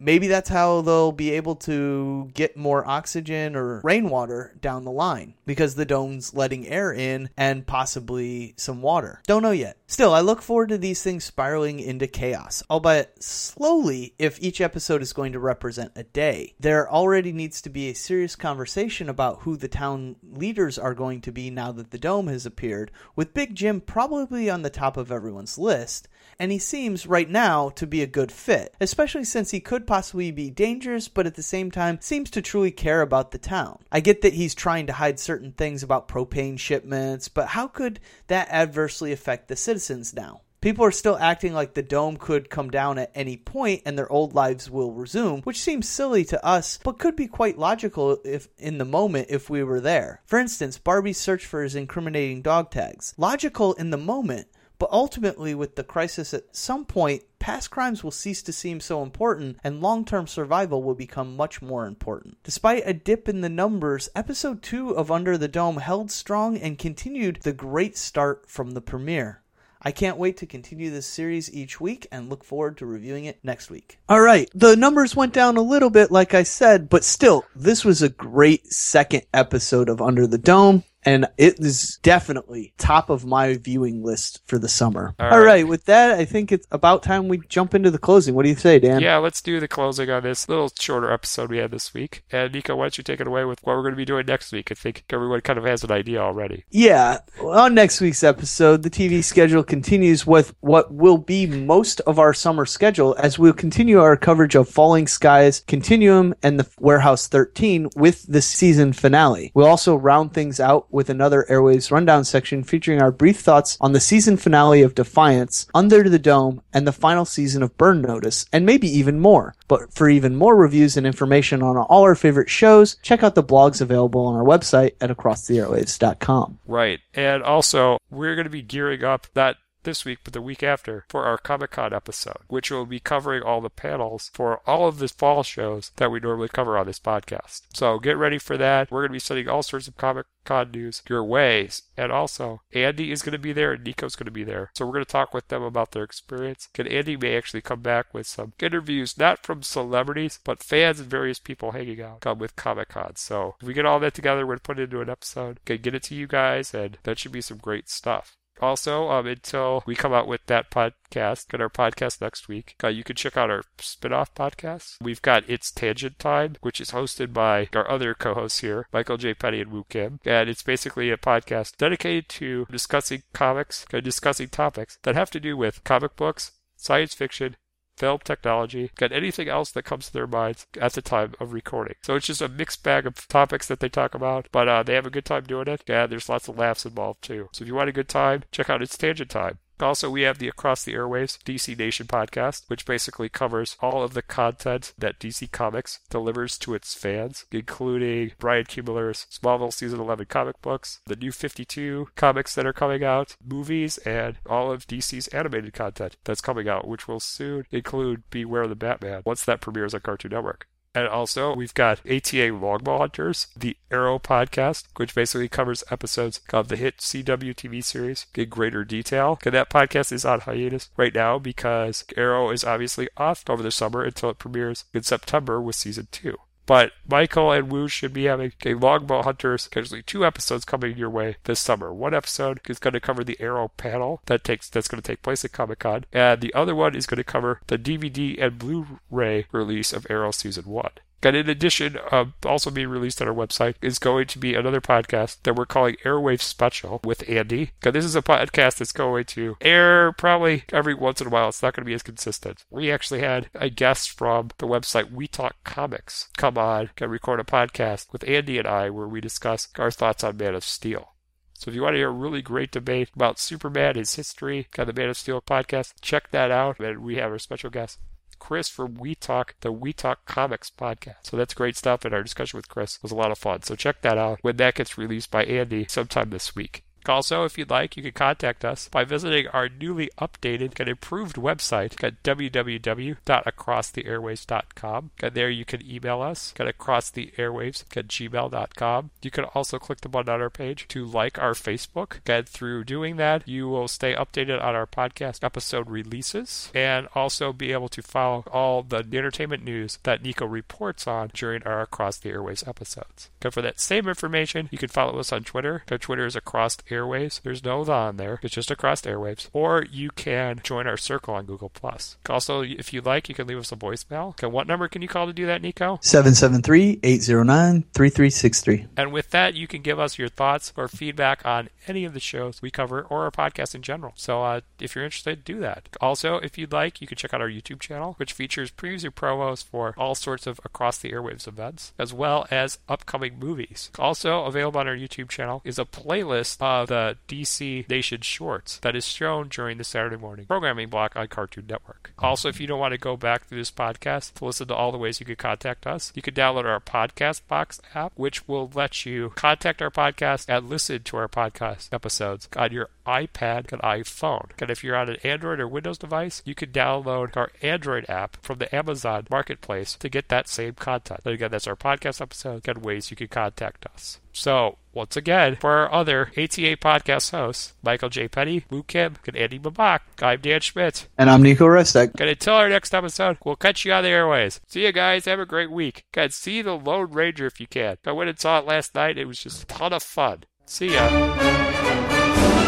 Maybe that's how they'll be able to get more oxygen or rainwater down the line because the dome's letting air in and possibly some water. Don't know yet. Still, I look forward to these things spiraling into chaos, albeit slowly if each episode is going to represent a day. There already needs to be a serious conversation about who the town leaders are going to be now that the dome has appeared, with Big Jim probably on the top of everyone's list and he seems right now to be a good fit, especially since he could possibly be dangerous, but at the same time seems to truly care about the town. I get that he's trying to hide certain things about propane shipments, but how could that adversely affect the citizens now? People are still acting like the dome could come down at any point and their old lives will resume, which seems silly to us, but could be quite logical if in the moment if we were there. For instance, Barbie's search for his incriminating dog tags. Logical in the moment, but ultimately, with the crisis at some point, past crimes will cease to seem so important and long term survival will become much more important. Despite a dip in the numbers, episode 2 of Under the Dome held strong and continued the great start from the premiere. I can't wait to continue this series each week and look forward to reviewing it next week. All right, the numbers went down a little bit, like I said, but still, this was a great second episode of Under the Dome and it is definitely top of my viewing list for the summer. All All right. right. with that, I think it's about time we jump into the closing. What do you say, Dan? Yeah, let's do the closing on this little shorter episode we had this week. And Nico, why don't you take it away with what we're going to be doing next week? I think everyone kind of has an idea already. Yeah. On next week's episode, the TV schedule continues with what will be most of our summer schedule as we'll continue our coverage of Falling Skies, Continuum, and the Warehouse 13 with the season finale. We'll also round things out with another Airwaves rundown section featuring our brief thoughts on the season finale of Defiance, Under the Dome, and the final season of Burn Notice, and maybe even more. But for even more reviews and information on all our favorite shows, check out the blogs available on our website at acrosstheairwaves.com. Right. And also, we're going to be gearing up not this week, but the week after for our Comic Con episode, which will be covering all the panels for all of the fall shows that we normally cover on this podcast. So get ready for that. We're going to be sending all sorts of Comic Con news your way. And also, Andy is going to be there and Nico's going to be there. So we're going to talk with them about their experience. And Andy may actually come back with some interviews, not from celebrities, but fans and various people hanging out come with Comic Con. So if we get all that together, we're going to put it into an episode, okay, get it to you guys, and that should be some great stuff. Also, um, until we come out with that podcast, get our podcast next week, uh, you can check out our spin-off podcast. We've got It's Tangent Time, which is hosted by our other co-hosts here, Michael J. Petty and Woo Kim. And it's basically a podcast dedicated to discussing comics, uh, discussing topics that have to do with comic books, science fiction, film technology, and anything else that comes to their minds at the time of recording. So it's just a mixed bag of topics that they talk about, but uh, they have a good time doing it, and there's lots of laughs involved too. So if you want a good time, check out It's Tangent Time. Also, we have the Across the Airwaves DC Nation podcast, which basically covers all of the content that DC Comics delivers to its fans, including Brian Q. Miller's Smallville Season 11 comic books, the new 52 comics that are coming out, movies, and all of DC's animated content that's coming out, which will soon include Beware the Batman once that premieres on Cartoon Network. And also, we've got ATA Longbow Hunters, the Arrow podcast, which basically covers episodes of the hit CW TV series in greater detail. And that podcast is on hiatus right now because Arrow is obviously off over the summer until it premieres in September with season two. But Michael and Woo should be having a Longbow Hunters, actually two episodes coming your way this summer. One episode is going to cover the Arrow panel that takes that's going to take place at Comic Con, and the other one is going to cover the DVD and Blu-ray release of Arrow season one. And in addition, uh, also being released on our website is going to be another podcast that we're calling Airwave Special with Andy. And this is a podcast that's going to air probably every once in a while. It's not going to be as consistent. We actually had a guest from the website We Talk Comics come on and record a podcast with Andy and I where we discuss our thoughts on Man of Steel. So if you want to hear a really great debate about Superman, his history, got the Man of Steel podcast, check that out. And we have our special guest, Chris from We Talk, the We Talk Comics podcast. So that's great stuff, and our discussion with Chris was a lot of fun. So check that out when that gets released by Andy sometime this week. Also, if you'd like, you can contact us by visiting our newly updated and improved website at www.acrosstheairwaves.com. And there you can email us at acrosstheairwaves at gmail.com. You can also click the button on our page to like our Facebook. And through doing that, you will stay updated on our podcast episode releases and also be able to follow all the entertainment news that Nico reports on during our Across the Airwaves episodes. And for that same information, you can follow us on Twitter. Our Twitter is Across the airwaves. There's no the on there. It's just across airwaves. Or you can join our circle on Google Plus. Also, if you like, you can leave us a voicemail. Okay, what number can you call to do that, Nico? 773-809-3363. And with that, you can give us your thoughts or feedback on any of the shows we cover or our podcast in general. So uh, if you're interested, do that. Also, if you'd like, you can check out our YouTube channel, which features previews and promos for all sorts of across the airwaves events, as well as upcoming movies. Also available on our YouTube channel is a playlist of Uh, the DC Nation shorts that is shown during the Saturday morning programming block on Cartoon Network. Also, if you don't want to go back through this podcast to listen to all the ways you could contact us, you can download our Podcast Box app, which will let you contact our podcast and listen to our podcast episodes on your iPad and iPhone. And if you're on an Android or Windows device, you can download our Android app from the Amazon Marketplace to get that same content. And again, that's our podcast episode and ways you can contact us. So, once again, for our other ATA podcast hosts, Michael J. Petty, Luke Kim, and Andy Babak, I'm Dan Schmidt. And I'm Nico Restek. And until our next episode, we'll catch you on the airways. See you guys. Have a great week. God, see the Lone Ranger if you can. I went and saw it last night. It was just a ton of fun. See ya.